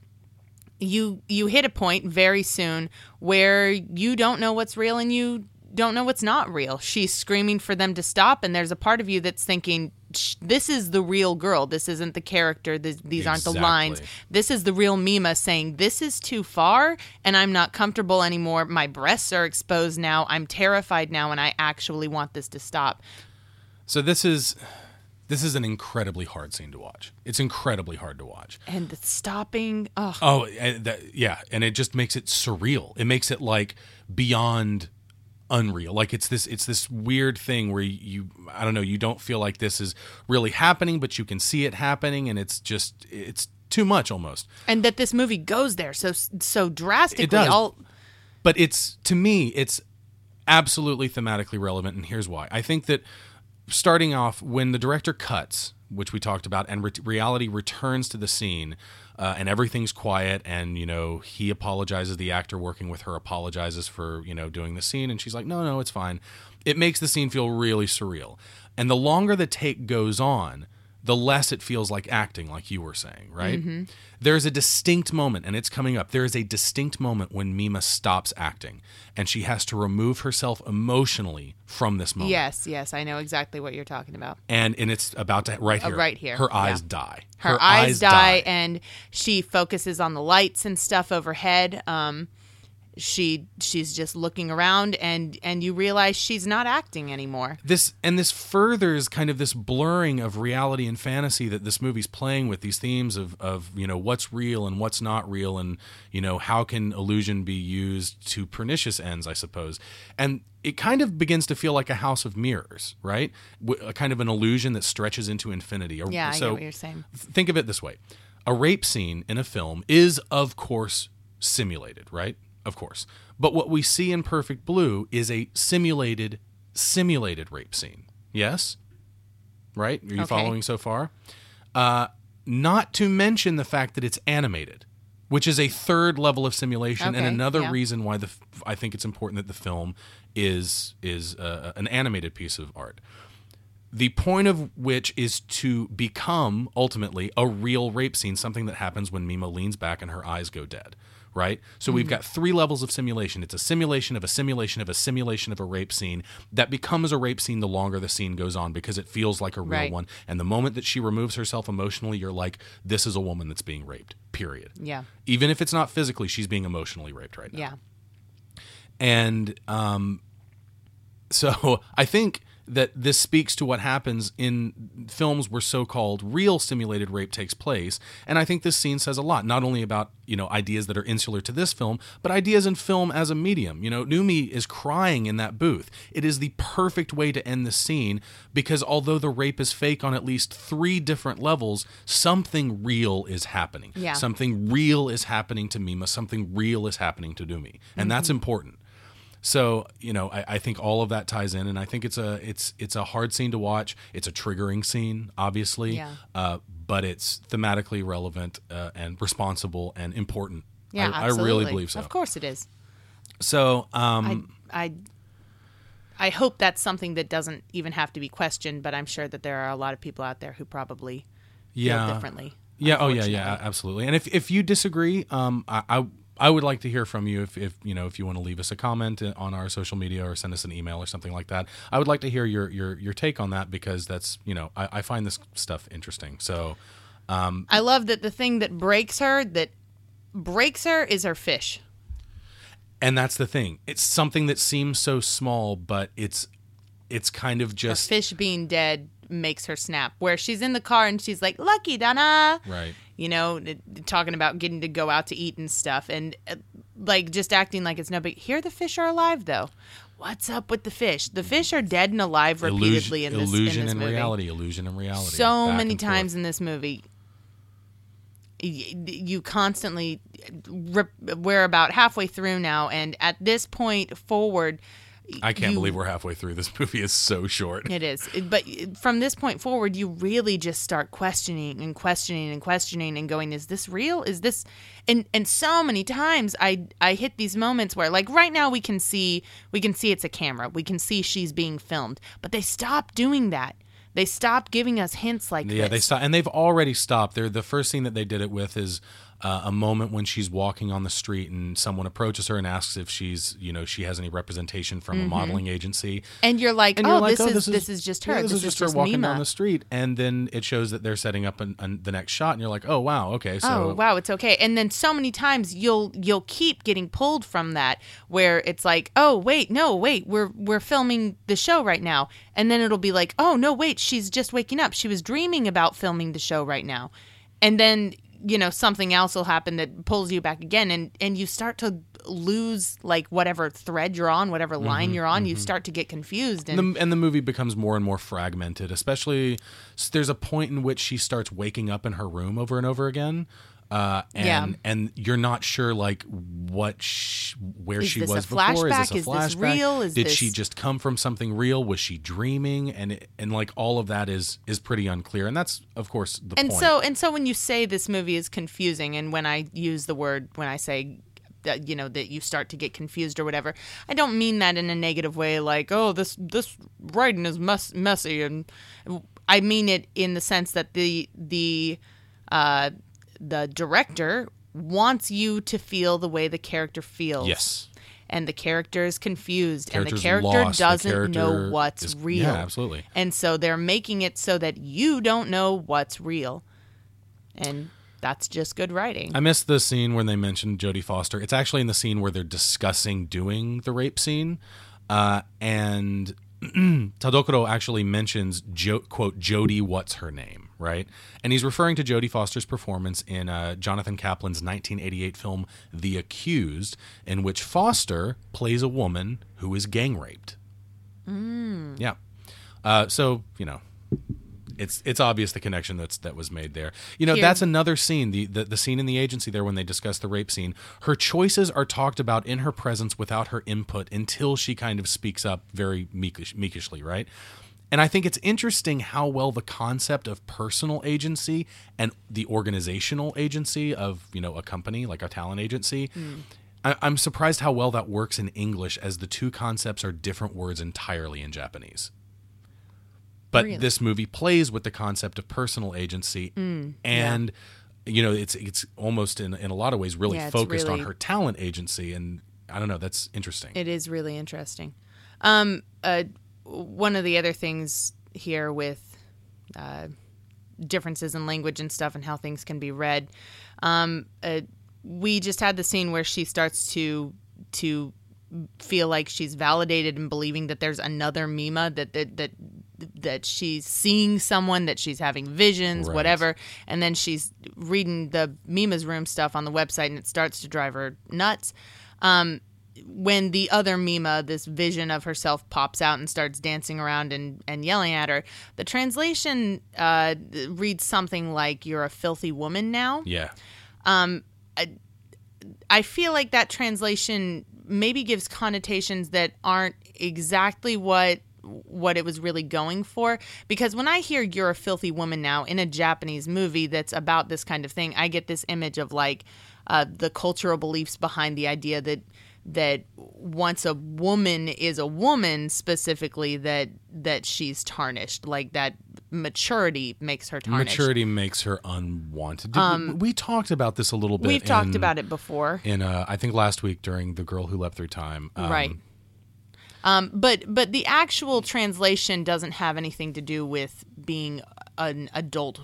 you you hit a point very soon where you don't know what's real and you don't know what's not real. She's screaming for them to stop, and there's a part of you that's thinking, "Shh, "This is the real girl. This isn't the character. This, these aren't the lines. This is the real Mima saying, "This is too far, and I'm not comfortable anymore. My breasts are exposed now. I'm terrified now, and I actually want this to stop." So this is this is an incredibly hard scene to watch. It's incredibly hard to watch. And the stopping, oh, Oh, and that, yeah, and it just makes it surreal. It makes it like beyond unreal. Like it's this it's this weird thing where you I don't know, you don't feel like this is really happening, but you can see it happening and it's just it's too much almost. and that this movie goes there so so drastically. It does. All but it's to me it's absolutely thematically relevant and here's why i think that starting off when the director cuts which we talked about and re- reality returns to the scene uh, and everything's quiet and you know he apologizes the actor working with her apologizes for you know doing the scene and she's like no no it's fine. It makes the scene feel really surreal. And the longer the take goes on the less it feels like acting, like you were saying, right? There's a distinct moment, and it's coming up. There is a distinct moment when Mima stops acting, and she has to remove herself emotionally from this moment. yes, yes, I know exactly what you're talking about. And and it's about to right Uh, here. right here, Her eyes yeah. die. her, eyes, die, and she focuses on the lights and stuff overhead um she she's just looking around and and you realize she's not acting anymore. This and this furthers kind of this blurring of reality and fantasy that this movie's playing with these themes of of you know what's real and what's not real and you know how can illusion be used to pernicious ends i suppose. And it kind of begins to feel like a house of mirrors right? W- a kind of an illusion that stretches into infinity. Yeah i get what you're saying. think of it this way. A rape scene in a film is of course simulated right of course but what we see in perfect blue is a simulated simulated rape scene yes right are you Okay. following so far uh, not to mention the fact that it's animated which is a third level of simulation and another yeah. reason why the f- i think it's important that the film is is uh, an animated piece of art the point of which is to become ultimately a real rape scene, something that happens when Mima leans back and her eyes go dead. Right? So we've got three levels of simulation. It's a simulation of a simulation of a simulation of a rape scene that becomes a rape scene the longer the scene goes on because it feels like a real Right. one. And the moment that she removes herself emotionally, you're like, this is a woman that's being raped, period. yeah Even if it's not physically, she's being emotionally raped right now yeah and um, so I think that this speaks to what happens in films where so-called real simulated rape takes place. And i think this scene says a lot not only about you know ideas that are insular to this film but ideas in film as a medium. You know Rumi is crying in that booth. It is the perfect way to end the scene because although the rape is fake on at least three different levels something real is happening. Yeah. something real is happening to mima. Something real is happening to Rumi. And that's mm-hmm. important so you know, I, I think all of that ties in, and I think it's a it's it's a hard scene to watch. It's a triggering scene, obviously, Yeah. uh, but it's thematically relevant uh, and responsible and important. yeah I, I really believe so. of course it is So, um, I, I I hope that's something that doesn't even have to be questioned, but I'm sure that there are a lot of people out there who probably yeah, feel differently. yeah, oh yeah, yeah, absolutely. And if if you disagree, um, I. I I would like to hear from you if, if you know if you want to leave us a comment uh, on our social media or send us an email or something like that. I would like to hear your your, your take on that because that's you know I, I find this stuff interesting. So um, I love that the thing that breaks her, that breaks her, is her fish. and that's the thing it's something that seems so small but it's it's kind of Her just fish being dead makes her snap. Where she's in the car and she's like, "Lucky Donna," right you know, talking about getting to go out to eat and stuff, and uh, like just acting like it's no big. Here, the fish are alive though. What's up with the fish? The fish are dead and alive repeatedly illusion, in this movie. illusion in this and movie. reality illusion and reality so back many and forth. times in this movie you constantly we're about halfway through now and at this point forward i can't you- believe we're halfway through. This movie is so short. It is. But from this point forward you really just start questioning and questioning and questioning and going is this real? Is this and and so many times i i hit these moments where like right now we can see we can see it's a camera. We can see she's being filmed. But they stopped doing that. They stopped giving us hints like this. yeah this. they stop and they've already stopped. They're the first scene that they did it with is uh, a moment when she's walking on the street and someone approaches her and asks if she's, you know, she has any representation from a modeling agency. And you're like, And oh, you're like, this, oh, is, this is just her. yeah, this, is just her walking Mima. down the street, and then it shows that they're setting up an, an, the next shot, and you're like, oh wow, okay, so oh wow it's okay and then so many times you'll you'll keep getting pulled from that where it's like oh wait no wait we're we're filming the show right now and then it'll be like oh no wait she's just waking up she was dreaming about filming the show right now and then you know something else will happen that pulls you back again and and you start to lose like whatever thread you're on whatever mm-hmm, line you're on you mm-hmm. start to get confused and the, and the movie becomes more and more fragmented. Especially, there's a point in which she starts waking up in her room over and over again, uh, and Yeah. and you're not sure like what sh- where Is she was before. Is this a flashback? Is this real? Is Did this- she just come from something real? Was she dreaming? And it, and like all of that is is pretty unclear. And that's of course the and point. so and so when you say this movie is confusing and when i use the word when i say that you know that you start to get confused or whatever i don't mean that in a negative way like oh this this writing is mess, messy and i mean it in the sense that the the uh the director wants you to feel the way the character feels yes, and the character is confused and the character lost. Doesn't know character what's is- real Yeah, absolutely. and so they're making it so that you don't know what's real. And that's just good writing. I missed the scene when they mentioned Jodie Foster. It's actually in the scene where they're discussing doing the rape scene, uh, and Tadokoro actually mentions jo- quote Jodie, what's her name, right? And he's referring to Jodie Foster's performance in uh, Jonathan Kaplan's 1988 film The Accused, in which Foster plays a woman who is gang raped. Mm. Yeah. Uh, so you know, it's it's obvious the connection that's that was made there. You know, Here- that's another scene. The, the the scene in the agency there when they discuss the rape scene. Her choices are talked about in her presence without her input until she kind of speaks up very meekish, meekishly, right? And I think it's interesting how well the concept of personal agency and the organizational agency of you know a company like a talent agency. I, I'm surprised how well that works in English, as the two concepts are different words entirely in Japanese but Really? this movie plays with the concept of personal agency Mm, and you know it's it's almost in in a lot of ways really Yeah, focused on her talent agency and I don't know that's interesting. It is really interesting. Um, uh, one of the other things here with uh, differences in language and stuff and how things can be read, um, uh, we just had the scene where she starts to to feel like she's validated in believing that there's another Mima that that that that she's seeing someone that she's having visions Right. whatever and then she's reading the Mima's room stuff on the website and it starts to drive her nuts um when the other Mima, this vision of herself, pops out and starts dancing around and, and yelling at her, the translation uh, reads something like, You're a filthy woman now. yeah. Um. I feel like that translation maybe gives connotations that aren't exactly what what it was really going for because when i hear you're a filthy woman now in a japanese movie that's about this kind of thing i get this image of like uh, the cultural beliefs behind the idea that that once a woman is a woman specifically that that she's tarnished like that maturity makes her tarnished Maturity makes her unwanted. Did- we talked about this a little bit. Um, we've talked in- about it before in uh, I think last week during the girl who leapt through time. Um, right um, but but the actual translation doesn't have anything to do with being an adult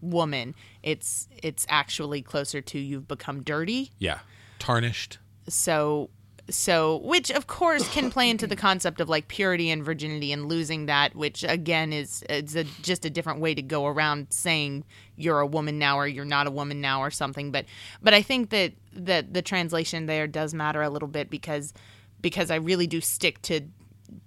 woman it's it's actually closer to you've become dirty Yeah. Tarnished. So so which of course can play into the concept of like purity and virginity and losing that which again is is a, just a different way to go around saying you're a woman now or you're not a woman now or something. But but i think that that the translation there does matter a little bit because because i really do stick to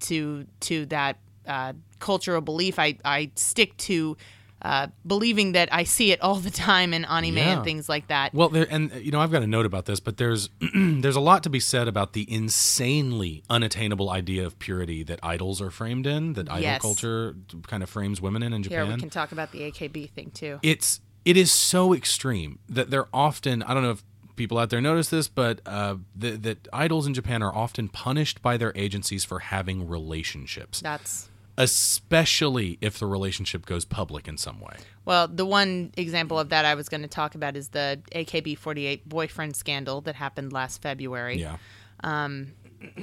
to to that uh, cultural belief. I i stick to uh, believing that I see it all the time in anime Yeah. and things like that. Well, there, and you know, I've got a note about this, but there's there's a lot to be said about the insanely unattainable idea of purity that idols are framed in, that idol Yes. culture kind of frames women in in Here Japan. we can talk about the AKB thing too. it's it is so extreme that they're often I don't know if people out there notice this, but uh, that that idols in Japan are often punished by their agencies for having relationships. That's especially if the relationship goes public in some way. Well, the one example of that I was going to talk about is the AKB48 boyfriend scandal that happened last February. Yeah. Um,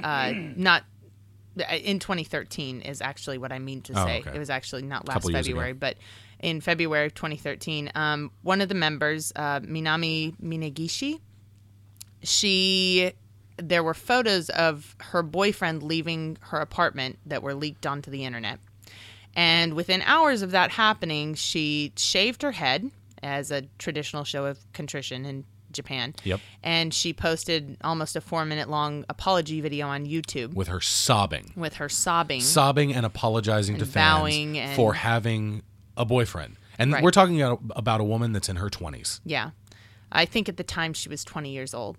Uh, not in 2013 is actually what I mean to Oh, say. okay. It was actually not last February, ago. but in February of 2013, um, one of the members, uh, Minami Minegishi, she there were photos of her boyfriend leaving her apartment that were leaked onto the internet. And within hours of that happening, she shaved her head as a traditional show of contrition in Japan. Yep. And she posted almost a four minute long apology video on YouTube With her sobbing. with her sobbing. sobbing and apologizing to And fans and- for having a boyfriend. And Right. we're talking about a woman that's in her 20s. Yeah. I think at the time she was 20 years old.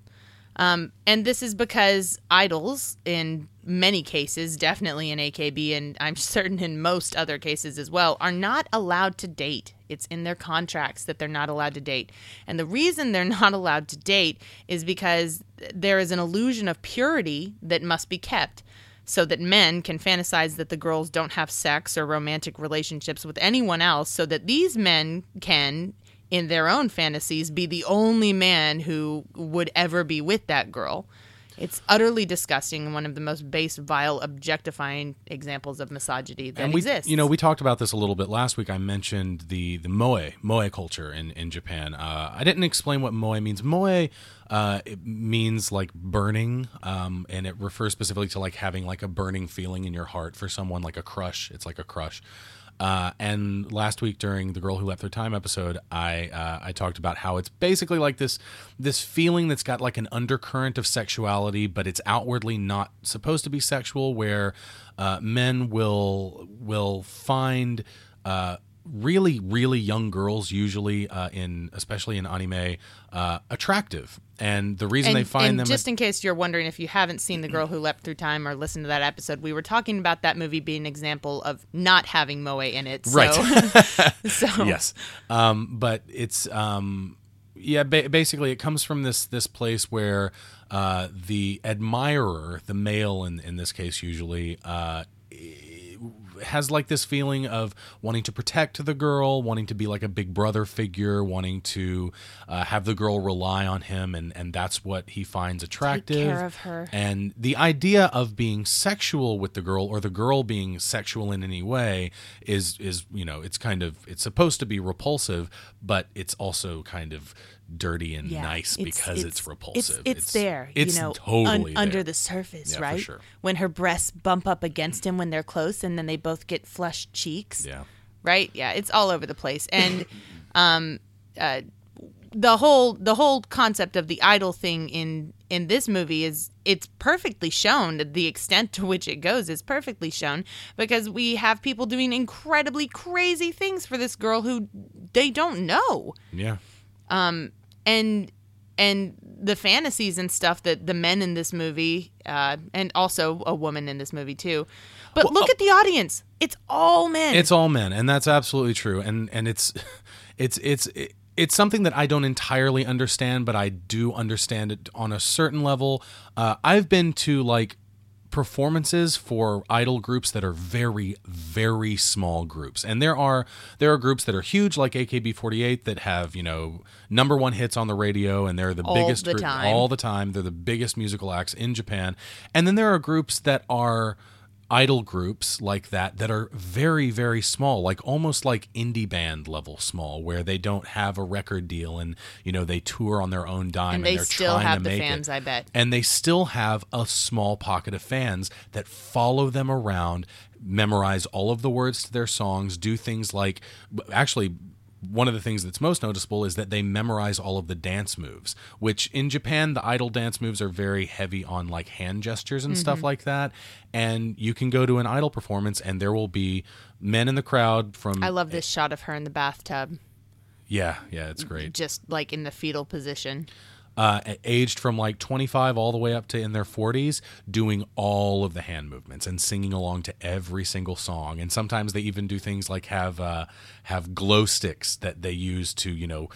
Um, and this is because idols, in many cases, definitely in AKB, and I'm certain in most other cases as well, are not allowed to date. It's in their contracts that they're not allowed to date. And the reason they're not allowed to date is because there is an illusion of purity that must be kept so that men can fantasize that the girls don't have sex or romantic relationships with anyone else, so that these men can, in their own fantasies, be the only man who would ever be with that girl. It's utterly disgusting and one of the most base, vile, objectifying examples of misogyny that and we, exists. you know, we talked about this a little bit last week. I mentioned the the moe moe culture in in Japan. Uh, I didn't explain what moe means. Moe uh, it means like burning, um, and it refers specifically to like having like a burning feeling in your heart for someone, like a crush. It's like a crush. Uh, and last week during the girl who leapt through time episode, I uh, I talked about how it's basically like this this feeling that's got like an undercurrent of sexuality, but it's outwardly not supposed to be sexual. Where uh, men will will find uh, really really young girls, usually uh, in especially in anime, uh, attractive, and the reason and, they find and them just in case you're wondering if you haven't seen the girl who leapt through time or listened to that episode we were talking about that movie being an example of not having moe in it so, Right. so yes um, but it's um, yeah ba- basically it comes from this this place where uh, the admirer the male in, in this case usually uh, has like this feeling of wanting to protect the girl, wanting to be like a big brother figure, wanting to uh, have the girl rely on him, and and that's what he finds attractive. care of her. And the idea of being sexual with the girl or the girl being sexual in any way is is you know it's kind of it's supposed to be repulsive, but it's also kind of dirty and Yeah, nice because it's, repulsive. It's, it's there, It's you know, totally un- under the surface, Yeah, for right? sure. When her breasts bump up against him when they're close, and then they both get flushed cheeks. Yeah. right. Yeah, it's all over the place, and um, uh, the whole the whole concept of the idol thing in in this movie is it's perfectly shown the extent to which it goes is perfectly shown because we have people doing incredibly crazy things for this girl who they don't know Yeah. And and the fantasies and stuff that the men in this movie uh, and also a woman in this movie too but Well, look oh- at the audience it's all men It's all men, and that's absolutely true. And and it's it's it's it's something that I don't entirely understand, but I do understand it on a certain level. Uh, I've been to like performances for idol groups that are very very small groups. And there are there are groups that are huge like AKB48 that have you know number 1 hits on the radio and they're the All biggest the group time. all the time. They're the biggest musical acts in Japan. And then there are groups that are idol groups like that that are very very small like almost like indie band level small where they don't have a record deal and you know they tour on their own dime and and, they still have the fans it. i bet and they still have a small pocket of fans that follow them around memorize all of the words to their songs do things like actually one of the things that's most noticeable is that they memorize all of the dance moves, which in Japan, the idol dance moves are very heavy on like hand gestures and Mm-hmm. stuff like that. And you can go to an idol performance and there will be men in the crowd from. i love this shot of her in the bathtub Yeah, yeah, it's great. just like in the fetal position uh, aged from like 25 all the way up to in their 40s, doing all of the hand movements and singing along to every single song. And sometimes they even do things like have uh, have glow sticks that they use to you know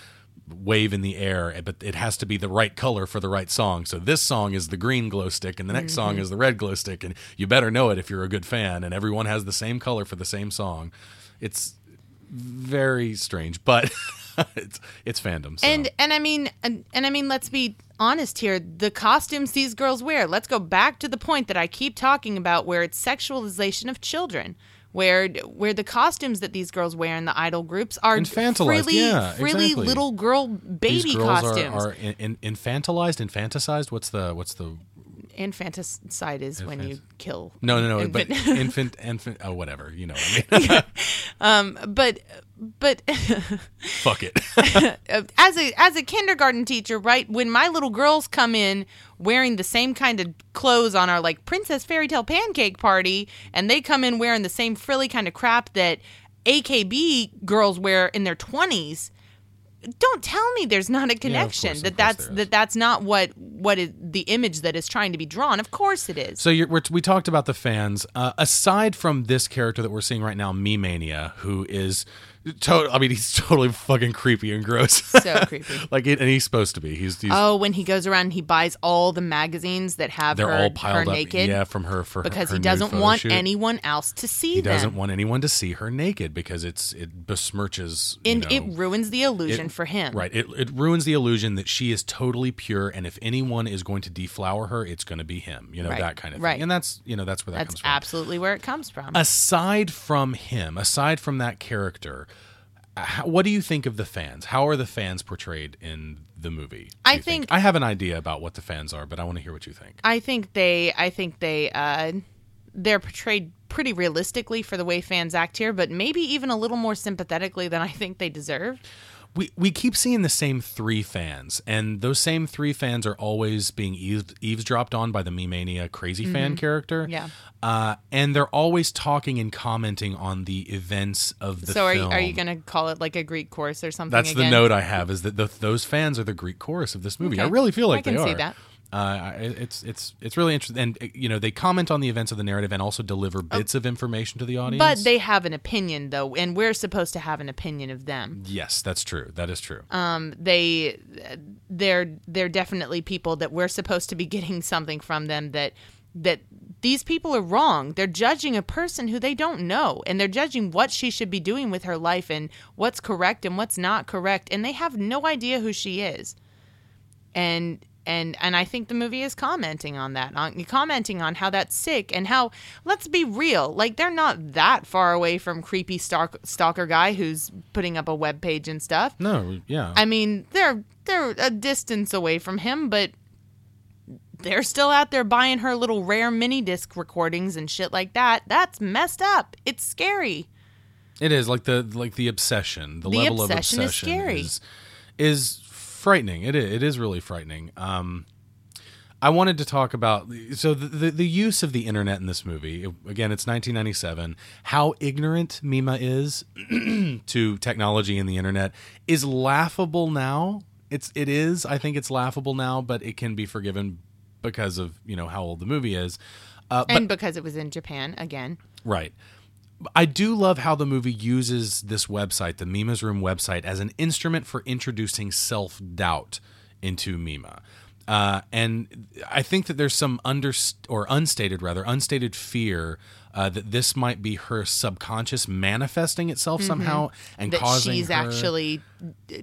wave in the air, but it has to be the right color for the right song. So this song is the green glow stick, and the next song is the red glow stick, and you better know it if you're a good fan. And everyone has the same color for the same song. It's very strange, but it's it's fandom. So. And and I mean and, and I mean let's be honest here. The costumes these girls wear. Let's go back to the point that I keep talking about, where it's sexualization of children. Where where the costumes that these girls wear in the idol groups are Infantilized, frilly, yeah, frilly exactly. little girl baby costumes. are, are in, in, infantilized, infanticized. What's the what's the Infanticide is when you kill. no no no but infant- infant infant oh whatever you know what I mean. Um, but but Fuck it. as a as a kindergarten teacher, right? When my little girls come in wearing the same kind of clothes on our like princess fairy tale pancake party, and they come in wearing the same frilly kind of crap that AKB girls wear in their twenties. Don't tell me there's not a connection course, of that that's that that's not what what is the image that is trying to be drawn. Of course it is. So you're, we're, we talked about the fans. Uh, aside from this character that we're seeing right now, Me Mania, who is, to- I mean, he's totally fucking creepy and gross. So creepy. like, it, and he's supposed to be. He's, he's Oh, when he goes around he buys all the magazines that have they're her, all her piled up. naked Yeah, from her for her- because her he doesn't want shoot. anyone else to see He them. doesn't want anyone to see her naked because it's it besmirches. you and know, it ruins the illusion it- for him. Right. It, it ruins the illusion that she is totally pure, and if anyone is going to deflower her, it's going to be him. You know Right. that kind of thing. Right. And that's you know that's where that That's comes from. absolutely where it comes from. aside from him, aside from that character, how, what do you think of the fans? How are the fans portrayed in the movie? I you think- I have an idea about what the fans are, but I want to hear what you think. I think they I think they uh they're portrayed pretty realistically for the way fans act here, but maybe even a little more sympathetically than I think they deserve. We we keep seeing the same three fans, and those same three fans are always being eaves, eavesdropped on by the Me Mania crazy fan character. Mm-hmm. Yeah. Uh, and they're always talking and commenting on the events of the so are you, film. are you going to call it like a Greek chorus or something That's the note I have is that the, those fans are the Greek chorus of this movie. I really feel like I can they see are. that. Uh, it's it's it's really interesting, and uh, you know they comment on the events of the narrative and also deliver bits of information to the audience. Oh. But they have an opinion though, and we're supposed to have an opinion of them. yes, that's true. That is true. um, they they're they're definitely people that we're supposed to be getting something from them that that these people are wrong. They're judging a person who they don't know and they're judging what she should be doing with her life and what's correct and what's not correct and they have no idea who she is. And and and I think the movie is commenting on that, on commenting on how that's sick and how let's be real, like they're not that far away from creepy stalk, stalker guy who's putting up a web page and stuff. no, yeah, I mean, they're they're a distance away from him, but they're still out there buying her little rare mini disc recordings and shit like that. That's messed up. It's scary. it is like the like the obsession. The, The level obsession of is obsession scary. is is frightening. It is, it is really frightening. Um, I wanted to talk about so the, the the use of the internet in this movie. Again, it's 1997. How ignorant Mima is to technology and the internet is laughable now. It's it is. I think it's laughable now, but it can be forgiven because of you know how old the movie is. Uh, but and because it was in Japan again. Right. I do love how the movie uses this website, the Mima's Room website, as an instrument for introducing self doubt into Mima. Uh, and I think that there's some under or unstated, rather, unstated fear uh, that this might be her subconscious manifesting itself somehow and causing That causing she's her- actually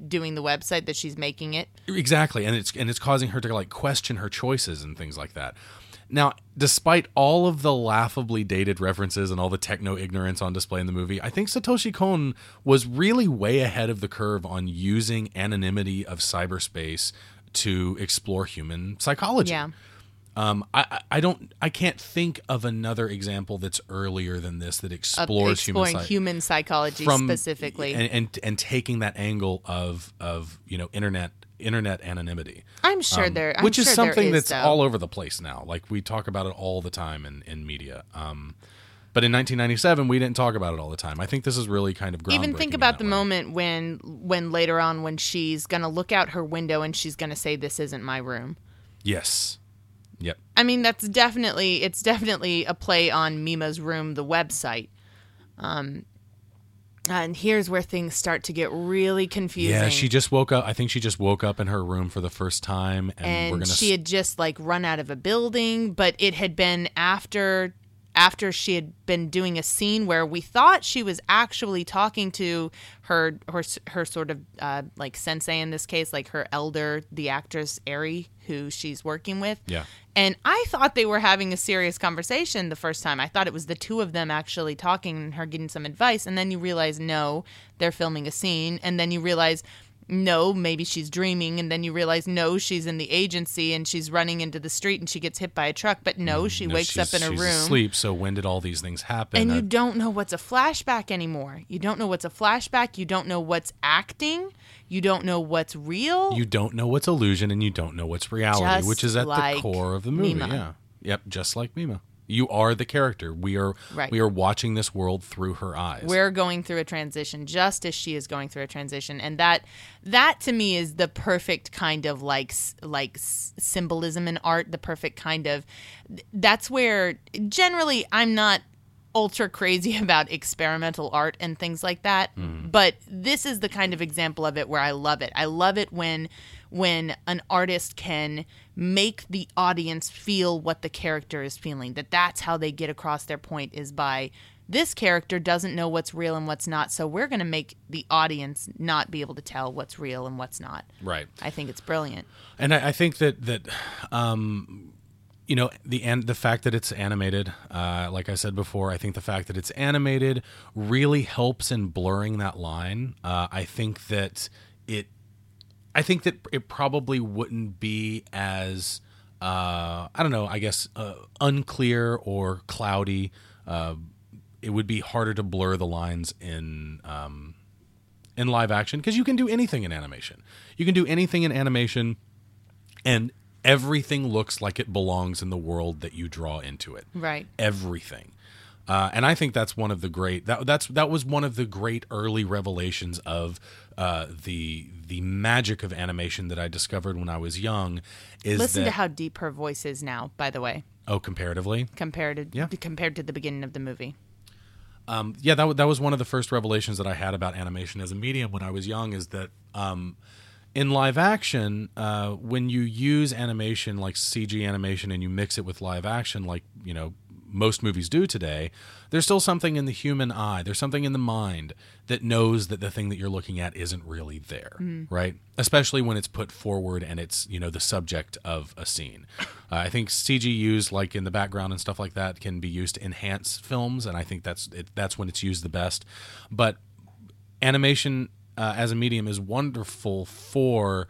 doing the website, that she's making it. Exactly, and it's and it's causing her to like question her choices and things like that. Now, despite all of the laughably dated references and all the techno ignorance on display in the movie, I think Satoshi Kon was really way ahead of the curve on using anonymity of cyberspace to explore human psychology. Yeah. Um, I, I- don't, I can't think of another example that's earlier than this that explores human exploring psy- human psychology from specifically. and, and and taking that angle of of you know internet internet anonymity. I'm sure um, there, I'm which is sure there something is, that's though. all over the place now. Like we talk about it all the time in in media. Um but in 1997 we didn't talk about it all the time. I think this is really kind of even think about the way. moment when when later on when she's gonna look out her window and she's gonna say this isn't my room. Yes. Yep. I mean that's definitely it's definitely a play on mima's room the website. Um And here's where things start to get really confusing. Yeah, she just woke up. I think she just woke up in her room for the first time, and, and we're gonna. she had just like run out of a building, but it had been after after she had been doing a scene where we thought she was actually talking to her her her sort of uh, like sensei in this case, like her elder, the actress Ari, who she's working with. Yeah. And I thought they were having a serious conversation the first time. I thought it was the two of them actually talking and her getting some advice. And then you realize, no, they're filming a scene. And then you realize, no, maybe she's dreaming. And then you realize, no, she's in the agency and she's running into the street and she gets hit by a truck. But no, she No, wakes up in she's room. Asleep. So when did all these things happen? And you don't know what's a flashback anymore. You don't know what's a flashback. You don't know what's acting. You don't know what's real. you don't know what's illusion, and you don't know what's reality, Just which is at like the core of the movie. Mima. Yeah. Yep. Just like Mima. You are the character. We are. Right. We are watching this world through her eyes. we're going through a transition just as she is going through a transition and that that to me is the perfect kind of like like symbolism in art the perfect kind of that's where generally i'm not ultra crazy about experimental art and things like that mm-hmm. but this is the kind of example of it where i love it i love it when when an artist can make the audience feel what the character is feeling that that's how they get across their point is by this character doesn't know what's real and what's not so we're going to make the audience not be able to tell what's real and what's not right. i think it's brilliant And I, I think that that um, you know the and the fact that it's animated, uh, like I said before, I think the fact that it's animated really helps in blurring that line. Uh, I think that it, I think that it probably wouldn't be as uh, I don't know, I guess uh, unclear or cloudy. Uh, it would be harder to blur the lines in um, in live action because you can do anything in animation. You can do anything in animation and everything looks like it belongs in the world that you draw into it. right Everything. Uh, and I think that's one of the great that that's that was one of the great early revelations of uh, the the magic of animation that I discovered when I was young. Is listen that to how deep her voice is now by the way oh comparatively compared to Yeah. compared to the beginning of the movie Um, yeah, that, that was one of the first revelations that I had about animation as a medium when I was young. Is that um, in live action, uh, when you use animation like CG animation and you mix it with live action, like you know most movies do today, there's still something in the human eye. There's something in the mind that knows that the thing that you're looking at isn't really there, right? Especially when it's put forward and it's you know the subject of a scene. Uh, I think CG used like in the background and stuff like that can be used to enhance films, and I think that's it, that's when it's used the best. But animation uh, as a medium is wonderful for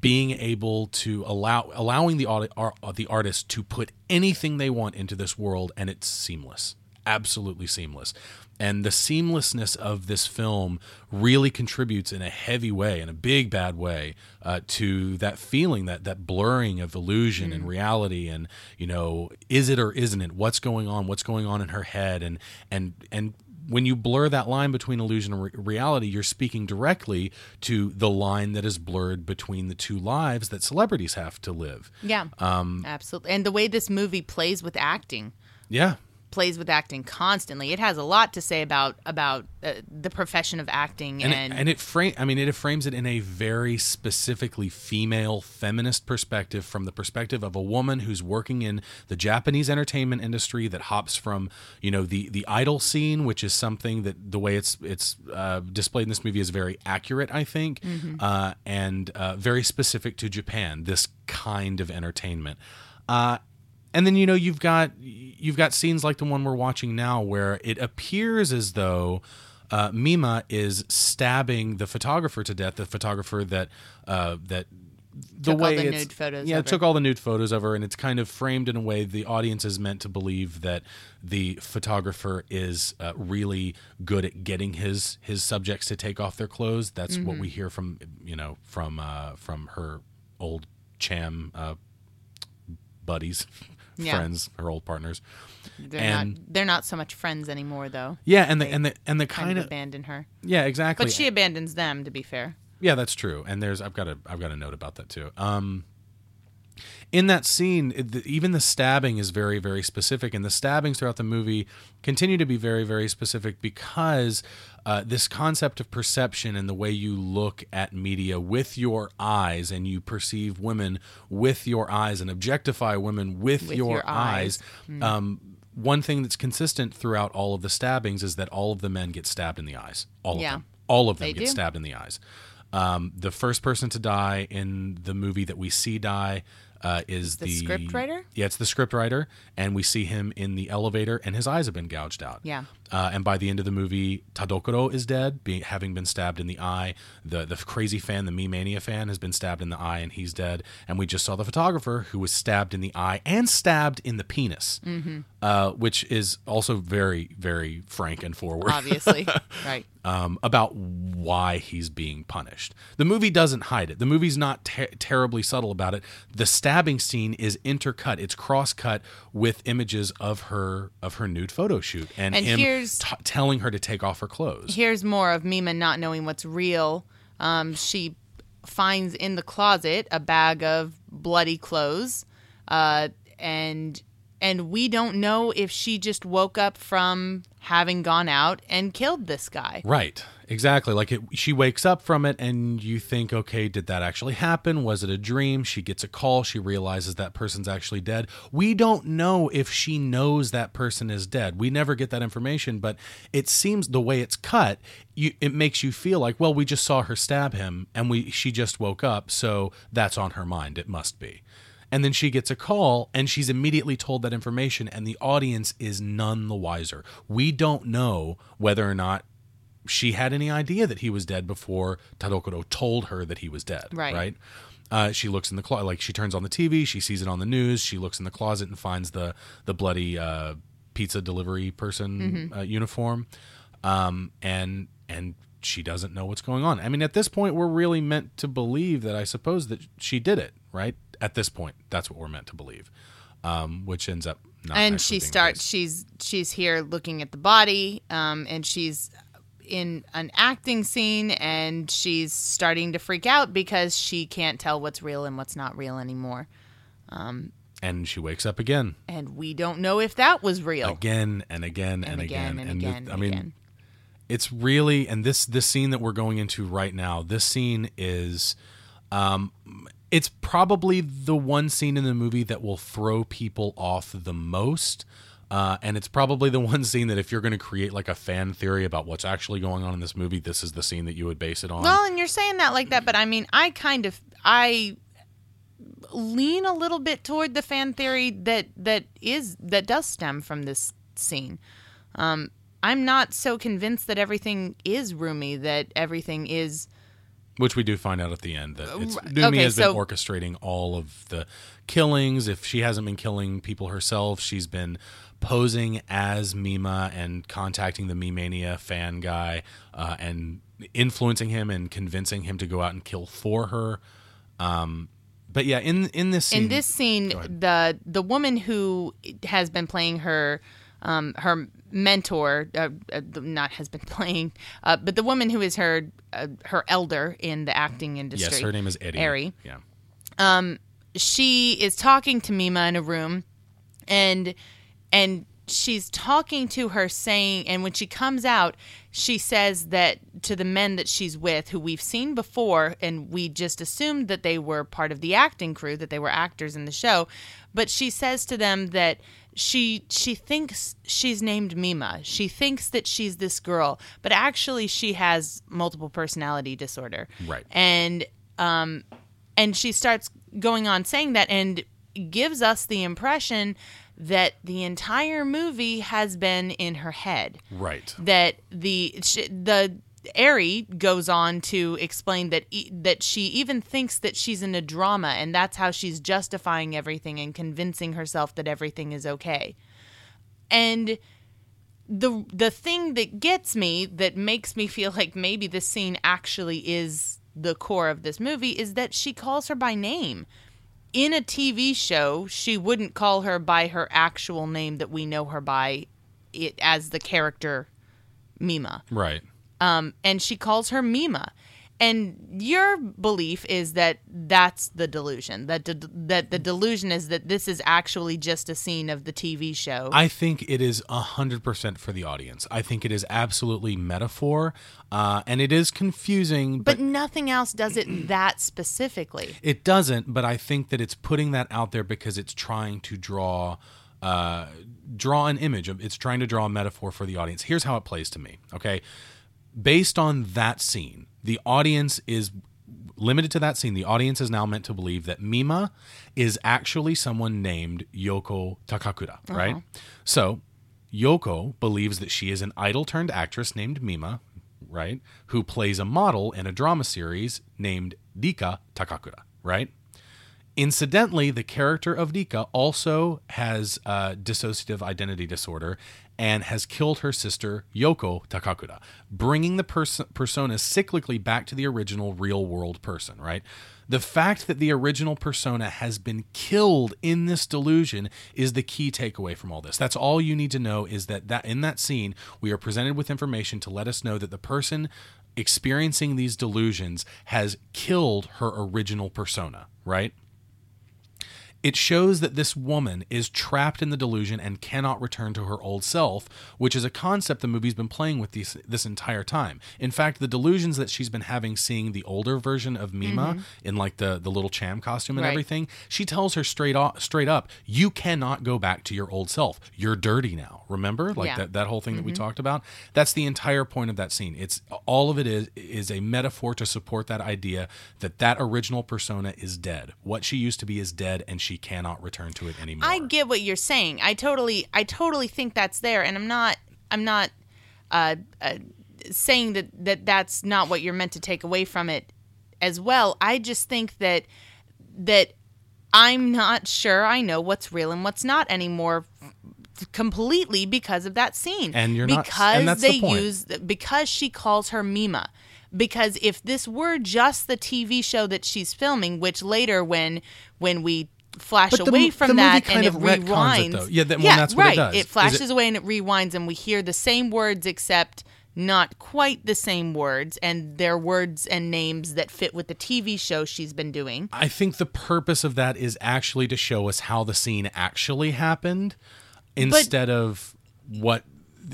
being able to allow allowing the audi- uh, the artist to put anything they want into this world and it's seamless absolutely seamless. And the seamlessness of this film really contributes in a heavy way in a big bad way uh, to that feeling that that blurring of illusion and reality and you know is it or isn't it? What's going on? What's going on in her head? And and and when you blur that line between illusion and re- reality, you're speaking directly to the line that is blurred between the two lives that celebrities have to live. yeah Um, absolutely and the way this movie plays with acting Yeah. Plays with acting constantly. It has a lot to say about about uh, the profession of acting And, and, it, and it frame I mean it frames it in a very specifically female feminist perspective from the perspective of a woman who's working in the Japanese entertainment industry that hops from you know the the idol scene which is something that the way it's it's uh, displayed in this movie is very accurate I think uh, and uh, very specific to Japan this kind of entertainment. Uh, and then you know you've got you've got scenes like the one we're watching now where it appears as though uh, Mima is stabbing the photographer to death. The photographer that uh, that the Took all way the it's- nude photos Yeah, of her. took all the nude photos of her, and it's kind of framed in a way the audience is meant to believe that the photographer is uh, really good at getting his his subjects to take off their clothes. That's what Mm-hmm. we hear from you know from uh, from her old cham uh, buddies, Yeah. friends, her old partners. they're and- not they're not so much friends anymore though. Yeah, and the and the and the Kind, kind of of abandon her, yeah, exactly. but she abandons them. To be fair, Yeah, that's true. And there's I've got a I've got a note about that too. Um in that scene, it- the, even the stabbing is very, very specific, and the stabbings throughout the movie continue to be very, very specific because uh, this concept of perception and the way you look at media with your eyes, and you perceive women with your eyes, and objectify women with, With your, your eyes. eyes. Um, one thing that's consistent throughout all of the stabbings is that all of the men get stabbed in the eyes. All Yeah. of them. All of them They get do. stabbed in the eyes. Um, the first person to die in the movie that we see die uh, is The the, scriptwriter? Yeah, it's the scriptwriter, and we see him in the elevator, and his eyes have been gouged out. Yeah. Uh, and by the end of the movie, Tadokoro is dead, being, having been stabbed in the eye. The the crazy fan, the Me Mania fan, has been stabbed in the eye, and he's dead. And we just saw the photographer who was stabbed in the eye and stabbed in the penis, Mm-hmm. uh, which is also very, very frank and forward Obviously, right? um, about why he's being punished. The movie doesn't hide it. The movie's not ter- terribly subtle about it. The stabbing scene is intercut. It's cross-cut with images of her of her nude photo shoot and, And him here's- t- telling her to take off her clothes. Here's more of Mima not knowing what's real. Um, she finds in the closet a bag of bloody clothes, uh, and and we don't know if she just woke up from having gone out and killed this guy. Right. Exactly. Like it, she wakes up from it, and you think, okay, did that actually happen? Was it a dream? She gets a call. She realizes that person's actually dead. We don't know if she knows that person is dead. We never get that information, but it seems the way it's cut, you, it makes you feel like, well, we just saw her stab him, and we she just woke up, so that's on her mind. It must be. And then she gets a call and she's immediately told that information, and the audience is none the wiser. We don't know whether or not she had any idea that he was dead before Tadokoro told her that he was dead. Right. Right. Uh, she looks in the closet, like she turns on the TV, she sees it on the news. She looks in the closet and finds the the bloody uh, pizza delivery person uh, uniform, um, and and she doesn't know what's going on. I mean, at this point, we're really meant to believe that I suppose that she did it. Right. At this point, that's what we're meant to believe, um, which ends up not. and she starts she's she's here looking at the body um, and she's in an acting scene and she's starting to freak out because she can't tell what's real and what's not real anymore. And she wakes up again. and we don't know if that was real. Again and again and, and again and the- again and I mean, again. it's really and this this scene that we're going into right now this scene is um it's probably the one scene in the movie that will throw people off the most uh, and it's probably the one scene that if you're going to create like a fan theory about what's actually going on in this movie this is the scene that you would base it on well and you're saying that like that but i mean i kind of i lean a little bit toward the fan theory that that is that does stem from this scene um i'm not so convinced that everything is Rumi that everything is Which we do find out at the end that it's. Rumi Okay, has been so- orchestrating all of the killings. If she hasn't been killing people herself, she's been posing as Mima and contacting the Mimania fan guy uh, and influencing him and convincing him to go out and kill for her. Um, but yeah, in in this scene, in this scene the the woman who has been playing her um, her mentor uh, uh, not has been playing uh, but the woman who is her uh, her elder in the acting industry yes, her name is Eddie. Eri. Yeah, she is talking to Mima in a room and and she's talking to her saying and when she comes out she says that to the men that she's with who we've seen before and we just assumed that they were part of the acting crew that they were actors in the show but she says to them that she she thinks she's named Mima. She thinks that she's this girl, but actually she has multiple personality disorder. Right. And um and she starts going on saying that and gives us the impression that the entire movie has been in her head right. that the the Ari goes on to explain that e- that she even thinks that she's in a drama and that's how she's justifying everything and convincing herself that everything is okay. And the the thing that gets me that makes me feel like maybe this scene actually is the core of this movie is that she calls her by name. In a TV show, she wouldn't call her by her actual name that we know her by it as the character Mima Right. um, and she calls her Mima. And your belief is that that's the delusion that de- that the delusion is that this is actually just a scene of the TV show. I think it is hundred percent for the audience. I think it is absolutely metaphor, uh, and it is confusing. but nothing else does it that specifically. It doesn't, but I think that it's putting that out there because it's trying to draw uh, draw an image. It's trying to draw a metaphor for the audience. Here's how it plays to me. Okay, based on that scene, the audience is limited to that scene. The audience is now meant to believe that Mima is actually someone named Yoko Takakura, right? So Yoko believes that she is an idol turned actress named Mima, right? Who plays a model in a drama series named Dika Takakura, right? Incidentally, the character of Dika also has uh, dissociative identity disorder and has killed her sister Yoko Takakura, bringing the pers- persona cyclically back to the original real world person, right? The fact that the original persona has been killed in this delusion is the key takeaway from all this. That's all you need to know is that, that in that scene, we are presented with information to let us know that the person experiencing these delusions has killed her original persona, right? It shows that this woman is trapped in the delusion and cannot return to her old self, which is a concept the movie's been playing with these, this entire time. In fact, the delusions that she's been having seeing the older version of Mima mm-hmm. in like the, the little CHAM costume and Right. everything, she tells her straight off, straight up, you cannot go back to your old self. You're dirty now. Remember? Like Yeah. that, that whole thing that we mm-hmm. talked about? That's the entire point of that scene. It's all of it is is a metaphor to support that idea that that original persona is dead. What she used to be is dead and she cannot return to it anymore. I get what you're saying. I totally, I totally think that's there, and I'm not, I'm not uh, uh, saying that that that's not what you're meant to take away from it as well. I just think that that I'm not sure I know what's real and what's not anymore completely because of that scene. And you're not- because and that's the they point. use because she calls her Mima. Because if this were just the TV show that she's filming, which later when when we flash But the away from that and it it, rewinds, though. Yeah, that- well, that's what it right. does. Is flashes it- away and it rewinds, and we hear the same words except not quite the same words, and they're words and names that fit with the TV show she's been doing. I think the purpose of that is actually to show us how the scene actually happened instead of what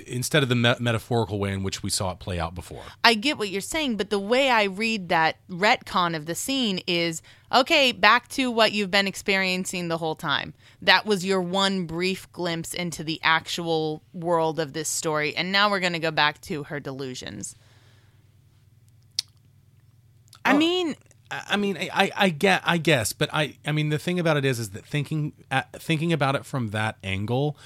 instead of the me- metaphorical way in which we saw it play out before. I get what you're saying, but the way I read that retcon of the scene is okay, back to what you've been experiencing the whole time. That was your one brief glimpse into the actual world of this story, and now we're going to go back to her delusions. I Oh. mean, I I mean, I, I, I get, I guess, but I, I mean, the thing about it is, is that thinking, uh, thinking about it from that angle,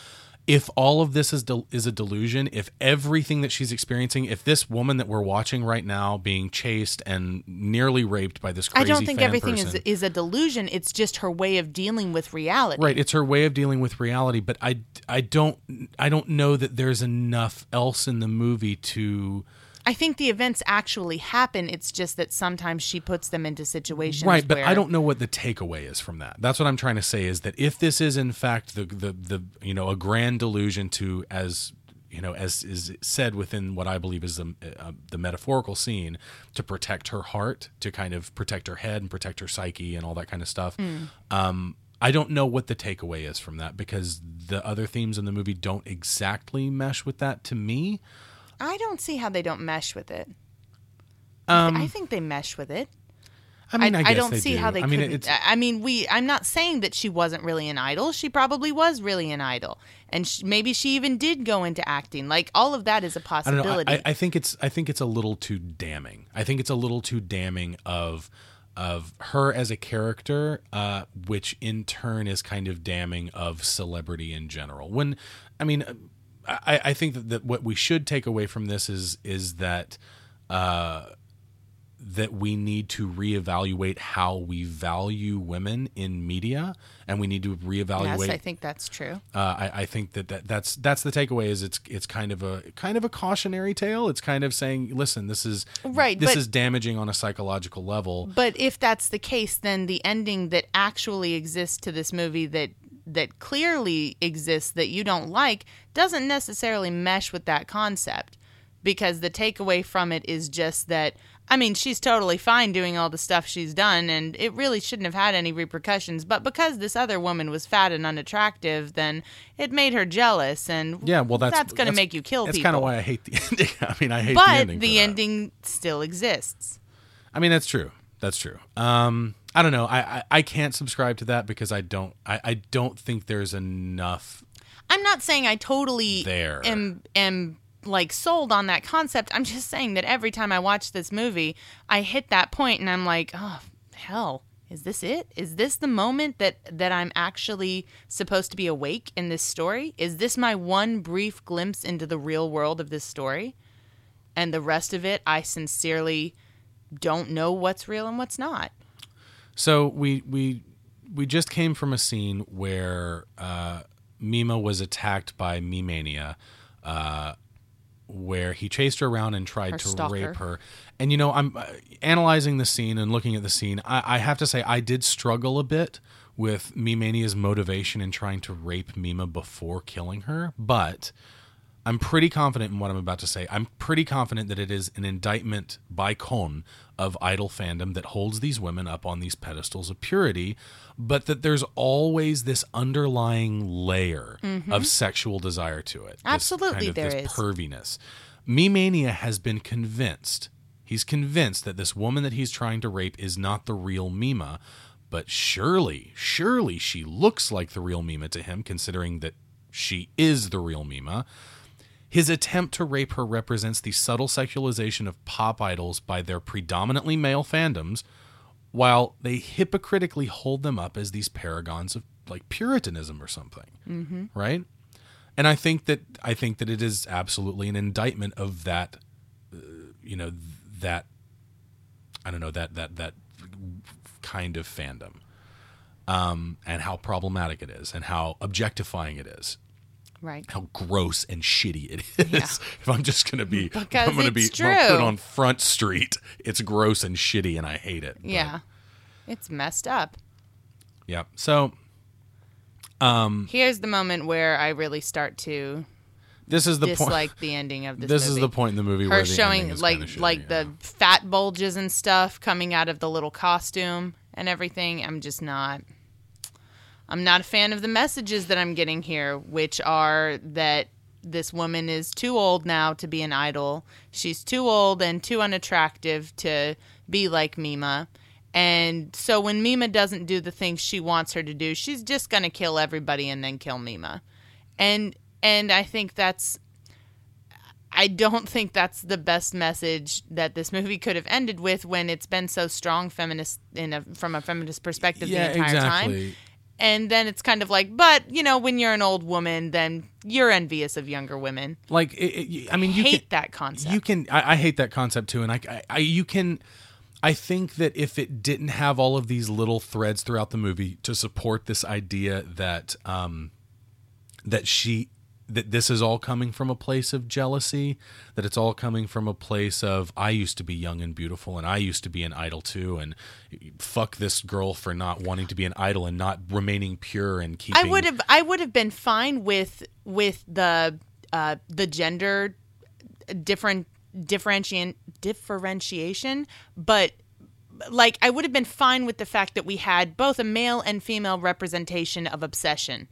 if all of this is del- is a delusion, if everything that she's experiencing, if this woman that we're watching right now being chased and nearly raped by this crazy I don't think everything person, is is a delusion. It's just her way of dealing with reality. Right, it's her way of dealing with reality, but I, I don't I don't know that there's enough else in the movie to I think the events actually happen. It's just that sometimes she puts them into situations. Right, but I don't know what the takeaway is from that. That's what I'm trying to say is that if this is in fact the the the you know a grand delusion to as you know as is said within what I believe is the uh, the metaphorical scene to protect her heart, to kind of protect her head and protect her psyche and all that kind of stuff. Um I don't know what the takeaway is from that because the other themes in the movie don't exactly mesh with that to me. I don't see how they don't mesh with it. Um, I think they mesh with it. I mean, I, guess don't they see do. how they I mean, I I mean, we. I'm not saying that she wasn't really an idol. She probably was really an idol, and sh- maybe she even did go into acting. Like all of that is a I don't know. possibility. I, I- I think it's I think it's a little too damning. I think it's a little too damning of of her as a character, uh, which in turn is kind of damning of celebrity in general. When I mean, I, I think that, that what we should take away from this is is that. Uh, that we need to reevaluate how we value women in media, and we need to reevaluate yes, I think that's true. uh, I, I think that, that that's that's the takeaway is it's it's kind of a kind of a cautionary tale. It's kind of saying, listen, this is Right, This but- is damaging on a psychological level. But if that's the case, then the ending that actually exists to this movie that that clearly exists that you don't like doesn't necessarily mesh with that concept because the takeaway from it is just that I mean, she's totally fine doing all the stuff she's done, and it really shouldn't have had any repercussions. But because this other woman was fat and unattractive, then it made her jealous, and Yeah, well, that's that's going to make you kill people. That's people. kind of why I hate the ending. I mean, I hate but the ending. that. ending still exists. I mean, that's true. That's true. Um, I don't know. I, I, I can't subscribe to that because I don't. I, I don't think there's enough. I'm not saying I totally There. am am like sold on that concept. I'm just saying that every time I watch this movie, I hit that point and I'm like, oh hell, is this it? Is this the moment that that I'm actually supposed to be awake in this story? Is this my one brief glimpse into the real world of this story? And the rest of it, I sincerely don't know what's real and what's not. So we we we just came from a scene where uh, Mima was attacked by Mimania, uh, where he chased her around and tried Her to stalker. rape her. And you know, I'm uh, analyzing the scene and looking at the scene. I, I have to say, I did struggle a bit with Mimania's motivation in trying to rape Mima before killing her, but. I'm pretty confident in what I'm about to say. I'm pretty confident that it is an indictment by Kon of idol fandom that holds these women up on these pedestals of purity, but that there's always this underlying layer of sexual desire to it. This Mm-hmm. Absolutely kind of there this is. perviness. Mimania has been convinced. He's convinced that this woman that he's trying to rape is not the real Mima, but surely, surely she looks like the real Mima to him, considering that she is the real Mima. His attempt to rape her represents the subtle sexualization of pop idols by their predominantly male fandoms, while they hypocritically hold them up as these paragons of like puritanism or something. Mm-hmm. Right? And I think that I think that it is absolutely an indictment of that, uh, you know, that I don't know that that that kind of fandom, um, and how problematic it is, and how objectifying it is Right. how gross and shitty it is. Yeah. If I'm just gonna be, Because I'm gonna be if put on Front Street. It's gross and shitty, and I hate it. But, Yeah. It's messed up. yeah. So um, Here's the moment where I really start to this is the point. Like the ending of this. This is the point in the movie where Her the showing like shitty, like the fat bulges and stuff coming out of the little costume and everything. I'm just not. I'm not a fan of the messages that I'm getting here, which are that this woman is too old now to be an idol. She's too old and too unattractive to be like Mima. And so when Mima doesn't do the things she wants her to do, she's just going to kill everybody and then kill Mima. And and I think that's I don't think that's the best message that this movie could have ended with when it's been so strong feminist in a from a feminist perspective yeah, the entire time. And then it's kind of like, but you know, when you're an old woman, then you're envious of younger women. Like, it, it, I mean, you Hate can, that concept. You can. I, I hate that concept too, and I, I, I, you can. I think that if it didn't have all of these little threads throughout the movie to support this idea that, um, that she, that this is all coming from a place of jealousy, that it's all coming from a place of I used to be young and beautiful, and I used to be an idol too, and fuck this girl for not wanting to be an idol and not remaining pure and keeping. I would have I would have been fine with with the uh, the gender different differentiation differentiation, but like I would have been fine with the fact that we had both a male and female representation of obsession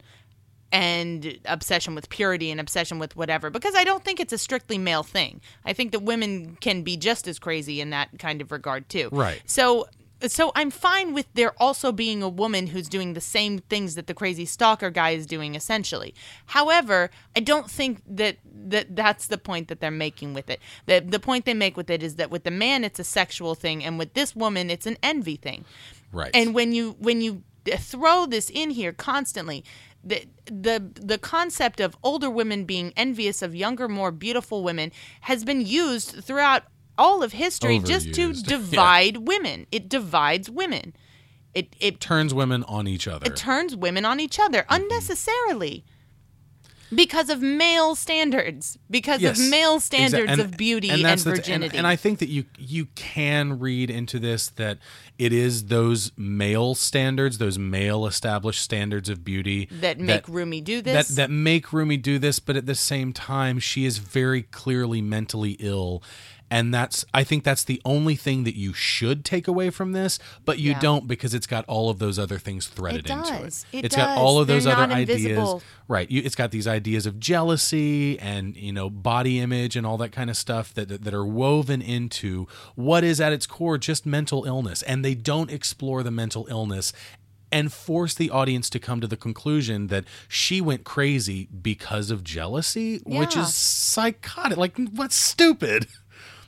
and obsession with purity and obsession with whatever because I don't think it's a strictly male thing. I think that women can be just as crazy in that kind of regard too. Right. So so I'm fine with there also being a woman who's doing the same things that the crazy stalker guy is doing essentially. However, I don't think that that that's the point that they're making with it. The the point they make with it is that with the man it's a sexual thing and with this woman it's an envy thing. right. And when you when you throw this in here constantly, the the the concept of older women being envious of younger, more beautiful women has been used throughout all of history just to Overused. Yeah. divide women. It divides women. It it turns women on each other. it turns women on each other Mm-hmm. unnecessarily. Because of male standards, because Yes, of male standards and- of beauty and, the- virginity. and, I think that you you can read into this that it is those male standards, those male established standards of beauty that make Rumi do that this. that make Rumi do this, but at the same time, she is very clearly mentally ill. And that's I think that's the only thing that you should take away from this, but you Yeah. don't because it's got all of those other things threaded It into does. it. It has got all of those They're other ideas. Right. You, it's got these ideas of jealousy and, you know, body image and all that kind of stuff that, that are woven into what is at its core just mental illness. And they don't explore the mental illness and force the audience to come to the conclusion that she went crazy because of jealousy, which is psychotic. Like, what's stupid?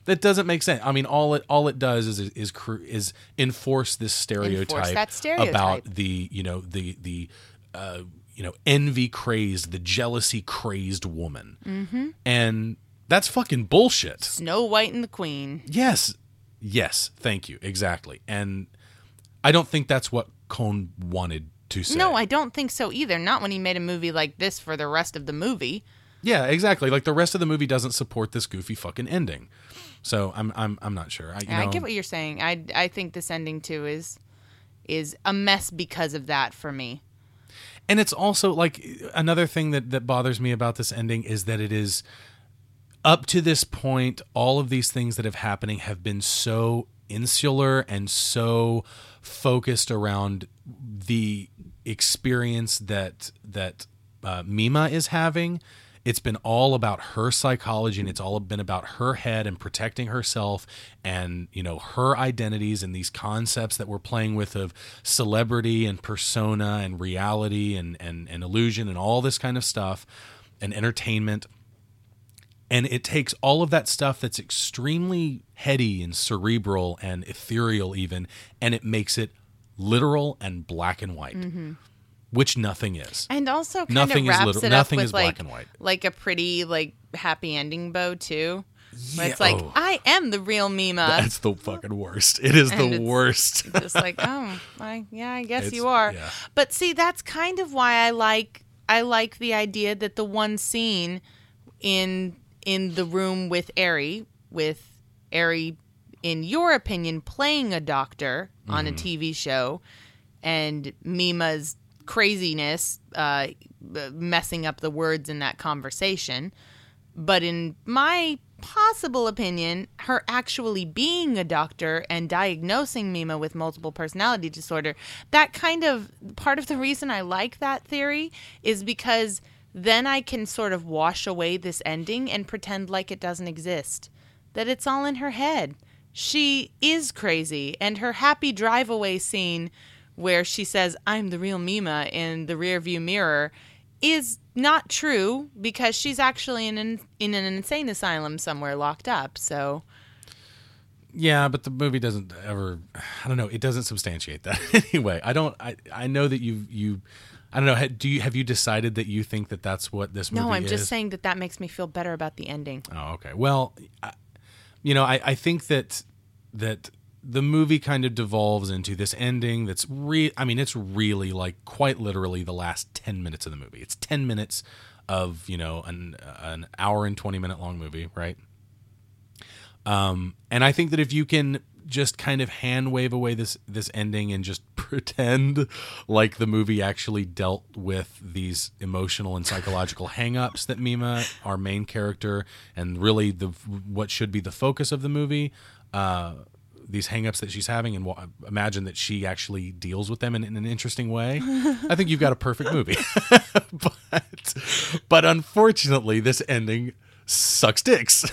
That doesn't make sense. I mean, all it all it does is is is enforce this stereotype, that stereotype. about the you know the the uh, you know envy crazed, the jealousy crazed woman, mm-hmm. and that's fucking bullshit. Snow White and the Queen. Yes, yes, thank you, exactly. And I don't think that's what Kon wanted to say. No, I don't think so either. Not when he made a movie like this for the rest of the movie. Yeah, exactly. Like the rest of the movie doesn't support this goofy fucking ending. So I'm I'm I'm not sure. I, you I know, get what you're saying. I I think this ending too is is a mess because of that for me. and it's also like another thing that that bothers me about this ending is that it is up to this point all of these things that have happening have been so insular and so focused around the experience that that uh, Mima is having it's been all about her psychology and it's all been about her head and protecting herself and you know her identities and these concepts that we're playing with of celebrity and persona and reality and and, and illusion and all this kind of stuff and entertainment. And it takes all of that stuff that's extremely heady and cerebral and ethereal even and it makes it literal and black and white mm-hmm. Which nothing is And also kind Nothing of is wraps literal- it nothing up with is black like and white. like a pretty like happy ending bow too. Yeah, it's like oh. I am the real Mima. That's the fucking worst. It is And the worst. just like oh I, yeah i guess It's- you are yeah. but see that's kind of why i like i like the idea that the one scene in in the room with Ari, with Ari in your opinion playing a doctor on a Mm-hmm. tv show and mima's craziness uh, messing up the words in that conversation but in my possible opinion, her actually being a doctor and diagnosing Mima with multiple personality disorder, that kind of part of the reason I like that theory is because then I can sort of wash away this ending and pretend like it doesn't exist, that it's all in her head. She is crazy, and her happy drive away scene where she says, I'm the real Mima in the rearview mirror is not true because she's actually in an, in an insane asylum somewhere locked up. So Yeah, but the movie doesn't ever. I don't know. It doesn't substantiate that anyway. I don't. I I know that you you. I don't know. Do you have you decided that you think that that's what this movie no, I'm is? just saying that that makes me feel better about the ending. Oh, okay. Well, I, you know, I, I think that that the movie kind of devolves into this ending that's re I mean, it's really like quite literally the last 10 minutes of the movie. It's 10 minutes of, you know, an an hour and 20 minute long movie, right? Um and I think that if you can just kind of hand wave away this this ending and just pretend like the movie actually dealt with these emotional and psychological hangups that Mima, our main character, and really the what should be the focus of the movie, uh, these hangups that she's having, and wa- imagine that she actually deals with them in, in an interesting way. I think you've got a perfect movie. but but unfortunately, this ending sucks dicks.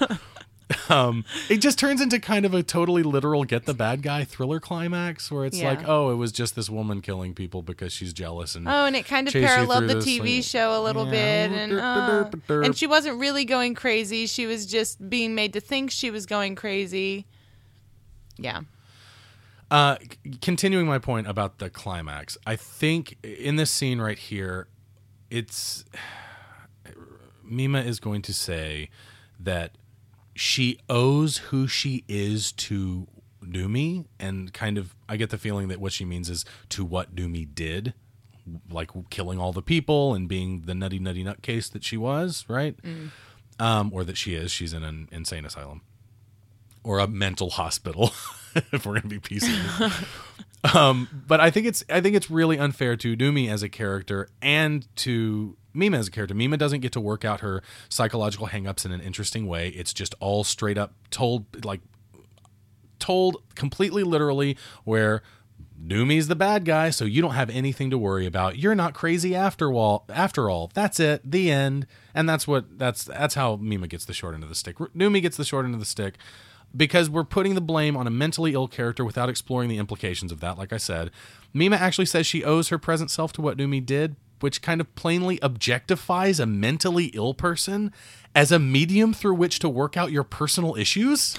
um, it just turns into kind of a totally literal get the bad guy thriller climax where it's Yeah. like, oh, it was just this woman killing people because she's jealous and Oh, and it kind of paralleled the TV like- show a little Yeah. bit, and Derp, derp, derp. and she wasn't really going crazy. She was just being made to think she was going crazy. Yeah, Uh, continuing my point about the climax, I think in this scene right here, it's Mima is going to say that she owes who she is to Rumi, and kind of I get the feeling that what she means is to what Rumi did, like killing all the people and being the nutty nutty nutcase that she was, right? Um, or that she is. She's in an insane asylum or a mental hospital, if we're gonna be PC. um, but I think it's I think it's really unfair to Rumi as a character and to Mima as a character. Mima doesn't get to work out her psychological hangups in an interesting way. It's just all straight up told like told completely literally where Rumi's the bad guy, so you don't have anything to worry about. You're not crazy after all. After all, that's it. The end. And that's what that's that's how Mima gets the short end of the stick. Doomy gets the short end of the stick because we're putting the blame on a mentally ill character without exploring the implications of that. Like I said, Mima actually says she owes her present self to what Rumi did, which kind of plainly objectifies a mentally ill person as a medium through which to work out your personal issues.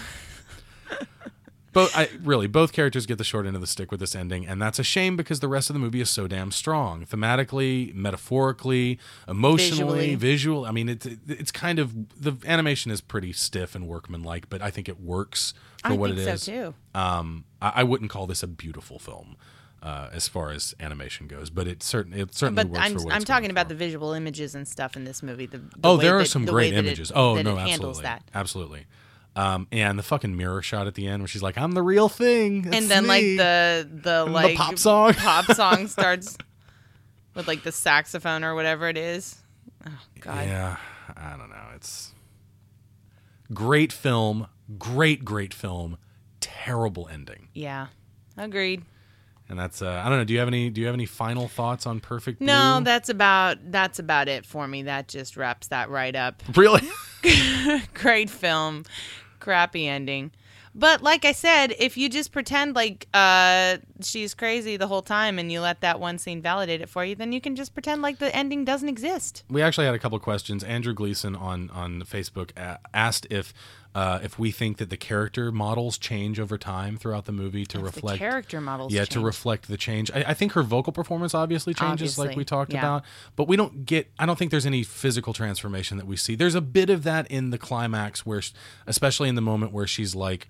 Both, I really, both characters get the short end of the stick with this ending, and that's a shame because the rest of the movie is so damn strong, thematically, metaphorically, emotionally, Visually. visual. I mean, it's it's kind of the animation is pretty stiff and workmanlike, but I think it works for I what think it so is. too. Um, I, I wouldn't call this a beautiful film uh, as far as animation goes, but it certainly it certainly But works I'm for what I'm talking about for. the visual images and stuff in this movie. The, the Oh, there are that- some the great way that it- images. oh no, absolutely, that. absolutely. Um, and the fucking mirror shot at the end where she's like, "I'm the real thing," and then like the the the like pop song. pop song starts with like the saxophone or whatever it is. Oh God. Yeah, I don't know. It's great film, great, great film, terrible ending. Yeah. Agreed. And that's uh, I don't know. Do you have any? Do you have any final thoughts on Perfect Blue? No, that's about that's about it for me. That just wraps that right up. really. Great film, crappy ending. But like I said, if you just pretend like uh, she's crazy the whole time and you let that one scene validate it for you, then you can just pretend like the ending doesn't exist. we actually had a couple questions. Andrew Gleason on on Facebook asked if uh, if we think that the character models change over time throughout the movie to If reflect the character models. yeah to change. reflect the change I, I think her vocal performance obviously changes like we talked yeah. about but we don't get i don't think there's any physical transformation that we see there's a bit of that in the climax where especially in the moment where she's like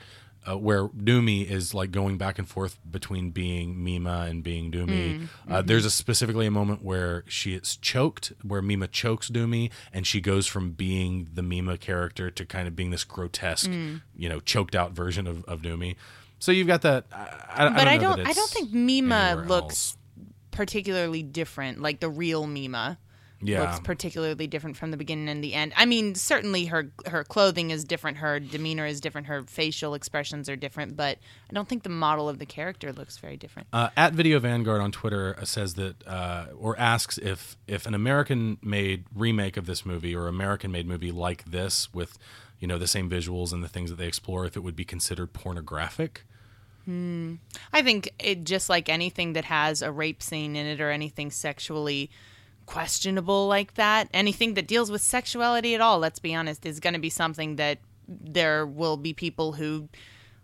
uh, where Rumi is like going back and forth between being Mima and being Rumi. Mm, Uh, mm-hmm. there's a specifically a moment where she is choked, where Mima chokes Rumi, and she goes from being the Mima character to kind of being this grotesque, Mm. you know, choked out version of, of Rumi. So you've got that. I, I, But I I don't. don't. know I don't think Mima looks else. particularly different. Like the real Mima Yeah. looks particularly different from the beginning and the end. I mean, certainly her her clothing is different, her demeanor is different, her facial expressions are different. But I don't think the model of the character looks very different. Uh, at Video Vanguard on Twitter uh, says that, uh, or asks if if an American-made remake of this movie or American-made movie like this, with you know the same visuals and the things that they explore, if it would be considered pornographic. I think it just like anything that has a rape scene in it or anything sexually questionable like that, anything that deals with sexuality at all, let's be honest, is going to be something that there will be people who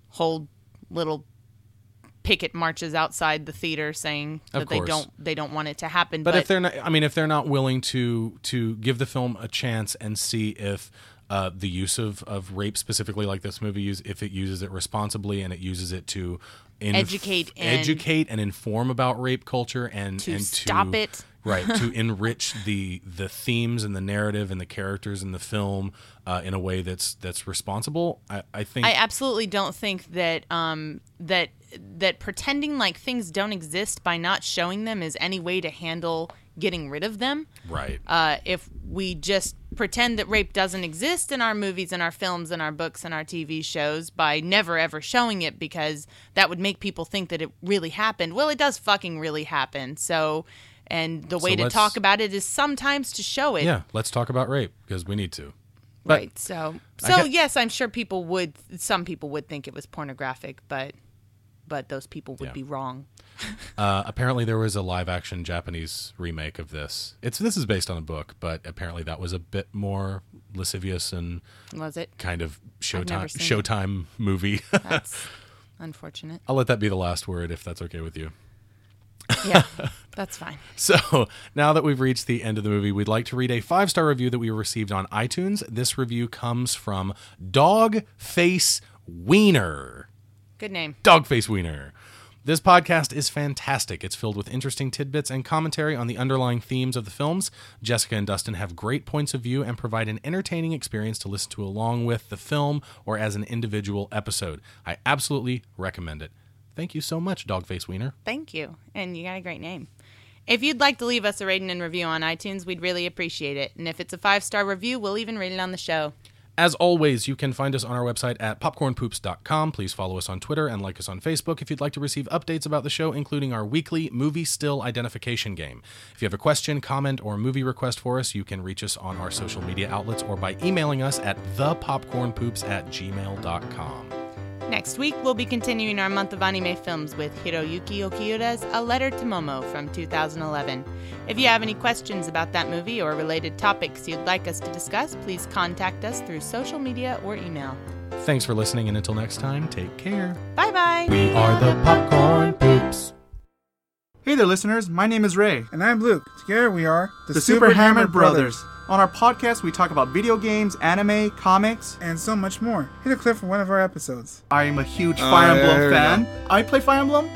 hold little picket marches outside the theater saying that they don't they don't want it to happen But, if they're not, I mean, if they're not willing to to give the film a chance and see if uh, the use of, of rape specifically like this movie use if it uses it responsibly and it uses it to inf- Educate and- educate and inform about rape culture and To and stop it. Right to enrich the the themes and the narrative and the characters in the film uh, in a way that's that's responsible. I, I think I absolutely don't think that um, that that pretending like things don't exist by not showing them is any way to handle getting rid of them. right. Uh, if we just pretend that rape doesn't exist in our movies and our films and our books and our TV shows by never ever showing it because that would make people think that it really happened. Well, it does fucking really happen. So, and the way to talk about it is sometimes to show it. yeah, let's talk about rape because we need to. But right. So, so get- yes, I'm sure people would. Some people would think it was pornographic, but but those people would Yeah. be wrong. Uh, apparently, there was a live-action Japanese remake of this. It's this is based on a book, but apparently that was a bit more lascivious and Was it? kind of never Showtime it. Showtime movie. That's unfortunate. I'll let that be the last word if that's okay with you. Yeah, that's fine. So now that we've reached the end of the movie, we'd like to read a five star review that we received on iTunes. This review comes from Dogface Wiener. Good name. Dogface Wiener. This podcast is fantastic. It's filled with interesting tidbits and commentary on the underlying themes of the films. Jessica and Dustin have great points of view and provide an entertaining experience to listen to along with the film or as an individual episode. I absolutely recommend it. Thank you so much, Dogface Wiener. Thank you. And you got a great name. If you'd like to leave us a rating and review on iTunes, we'd really appreciate it. And if it's a five star review, we'll even read it on the show. As always, you can find us on our website at popcornpoops.com. Please follow us on Twitter and like us on Facebook if you'd like to receive updates about the show, including our weekly movie still identification game. If you have a question, comment, or movie request for us, you can reach us on our social media outlets or by emailing us at thepopcornpoops at gmail.com. Next week, we'll be continuing our month of anime films with Hiroyuki Okiura's A Letter to Momo from 2011. If you have any questions about that movie or related topics you'd like us to discuss, please contact us through social media or email. Thanks for listening, and until next time, take care. Bye bye. We are the Popcorn Poops. Hey there, listeners. My name is Ray, And I'm Luke. Together we are the, Super, Hammered Brothers. On our podcast, we talk about video games, anime, comics. and so much more. Hit a clip from one of our episodes. I am a huge Oh, Fire Emblem we fan. I play Fire Emblem.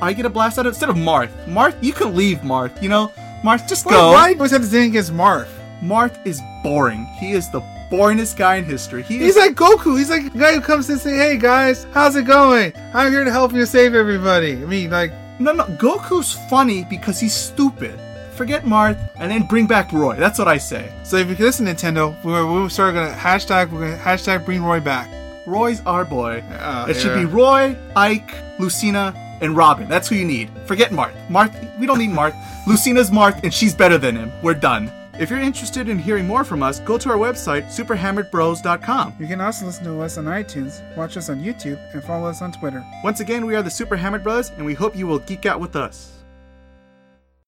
I get a blast out of instead of Marth. Marth, you can leave Marth. You know, Marth, just Why, go. why do you always have this thing against Marth? Marth is boring. He is the boringest guy in history. He He's is like Goku. He's like the guy who comes and say, "Hey guys, how's it going? I'm here to help you save everybody." I mean, like, no, no. Goku's funny because he's stupid. Forget Marth and then bring back Roy. That's what I say. so if you listen, Nintendo, we're we're start gonna hashtag we're gonna hashtag bring Roy back. Roy's our boy. Uh, it should be Roy, Ike, Lucina, and Robin. That's who you need. Forget Marth. Marth, we don't need Marth. Lucina's Marth, and she's better than him. We're done. If you're interested in hearing more from us, go to our website, superhammeredbros.com. You can also listen to us on iTunes, watch us on YouTube, and follow us on Twitter. Once again, we are the Super Hammered Bros, and we hope you will geek out with us.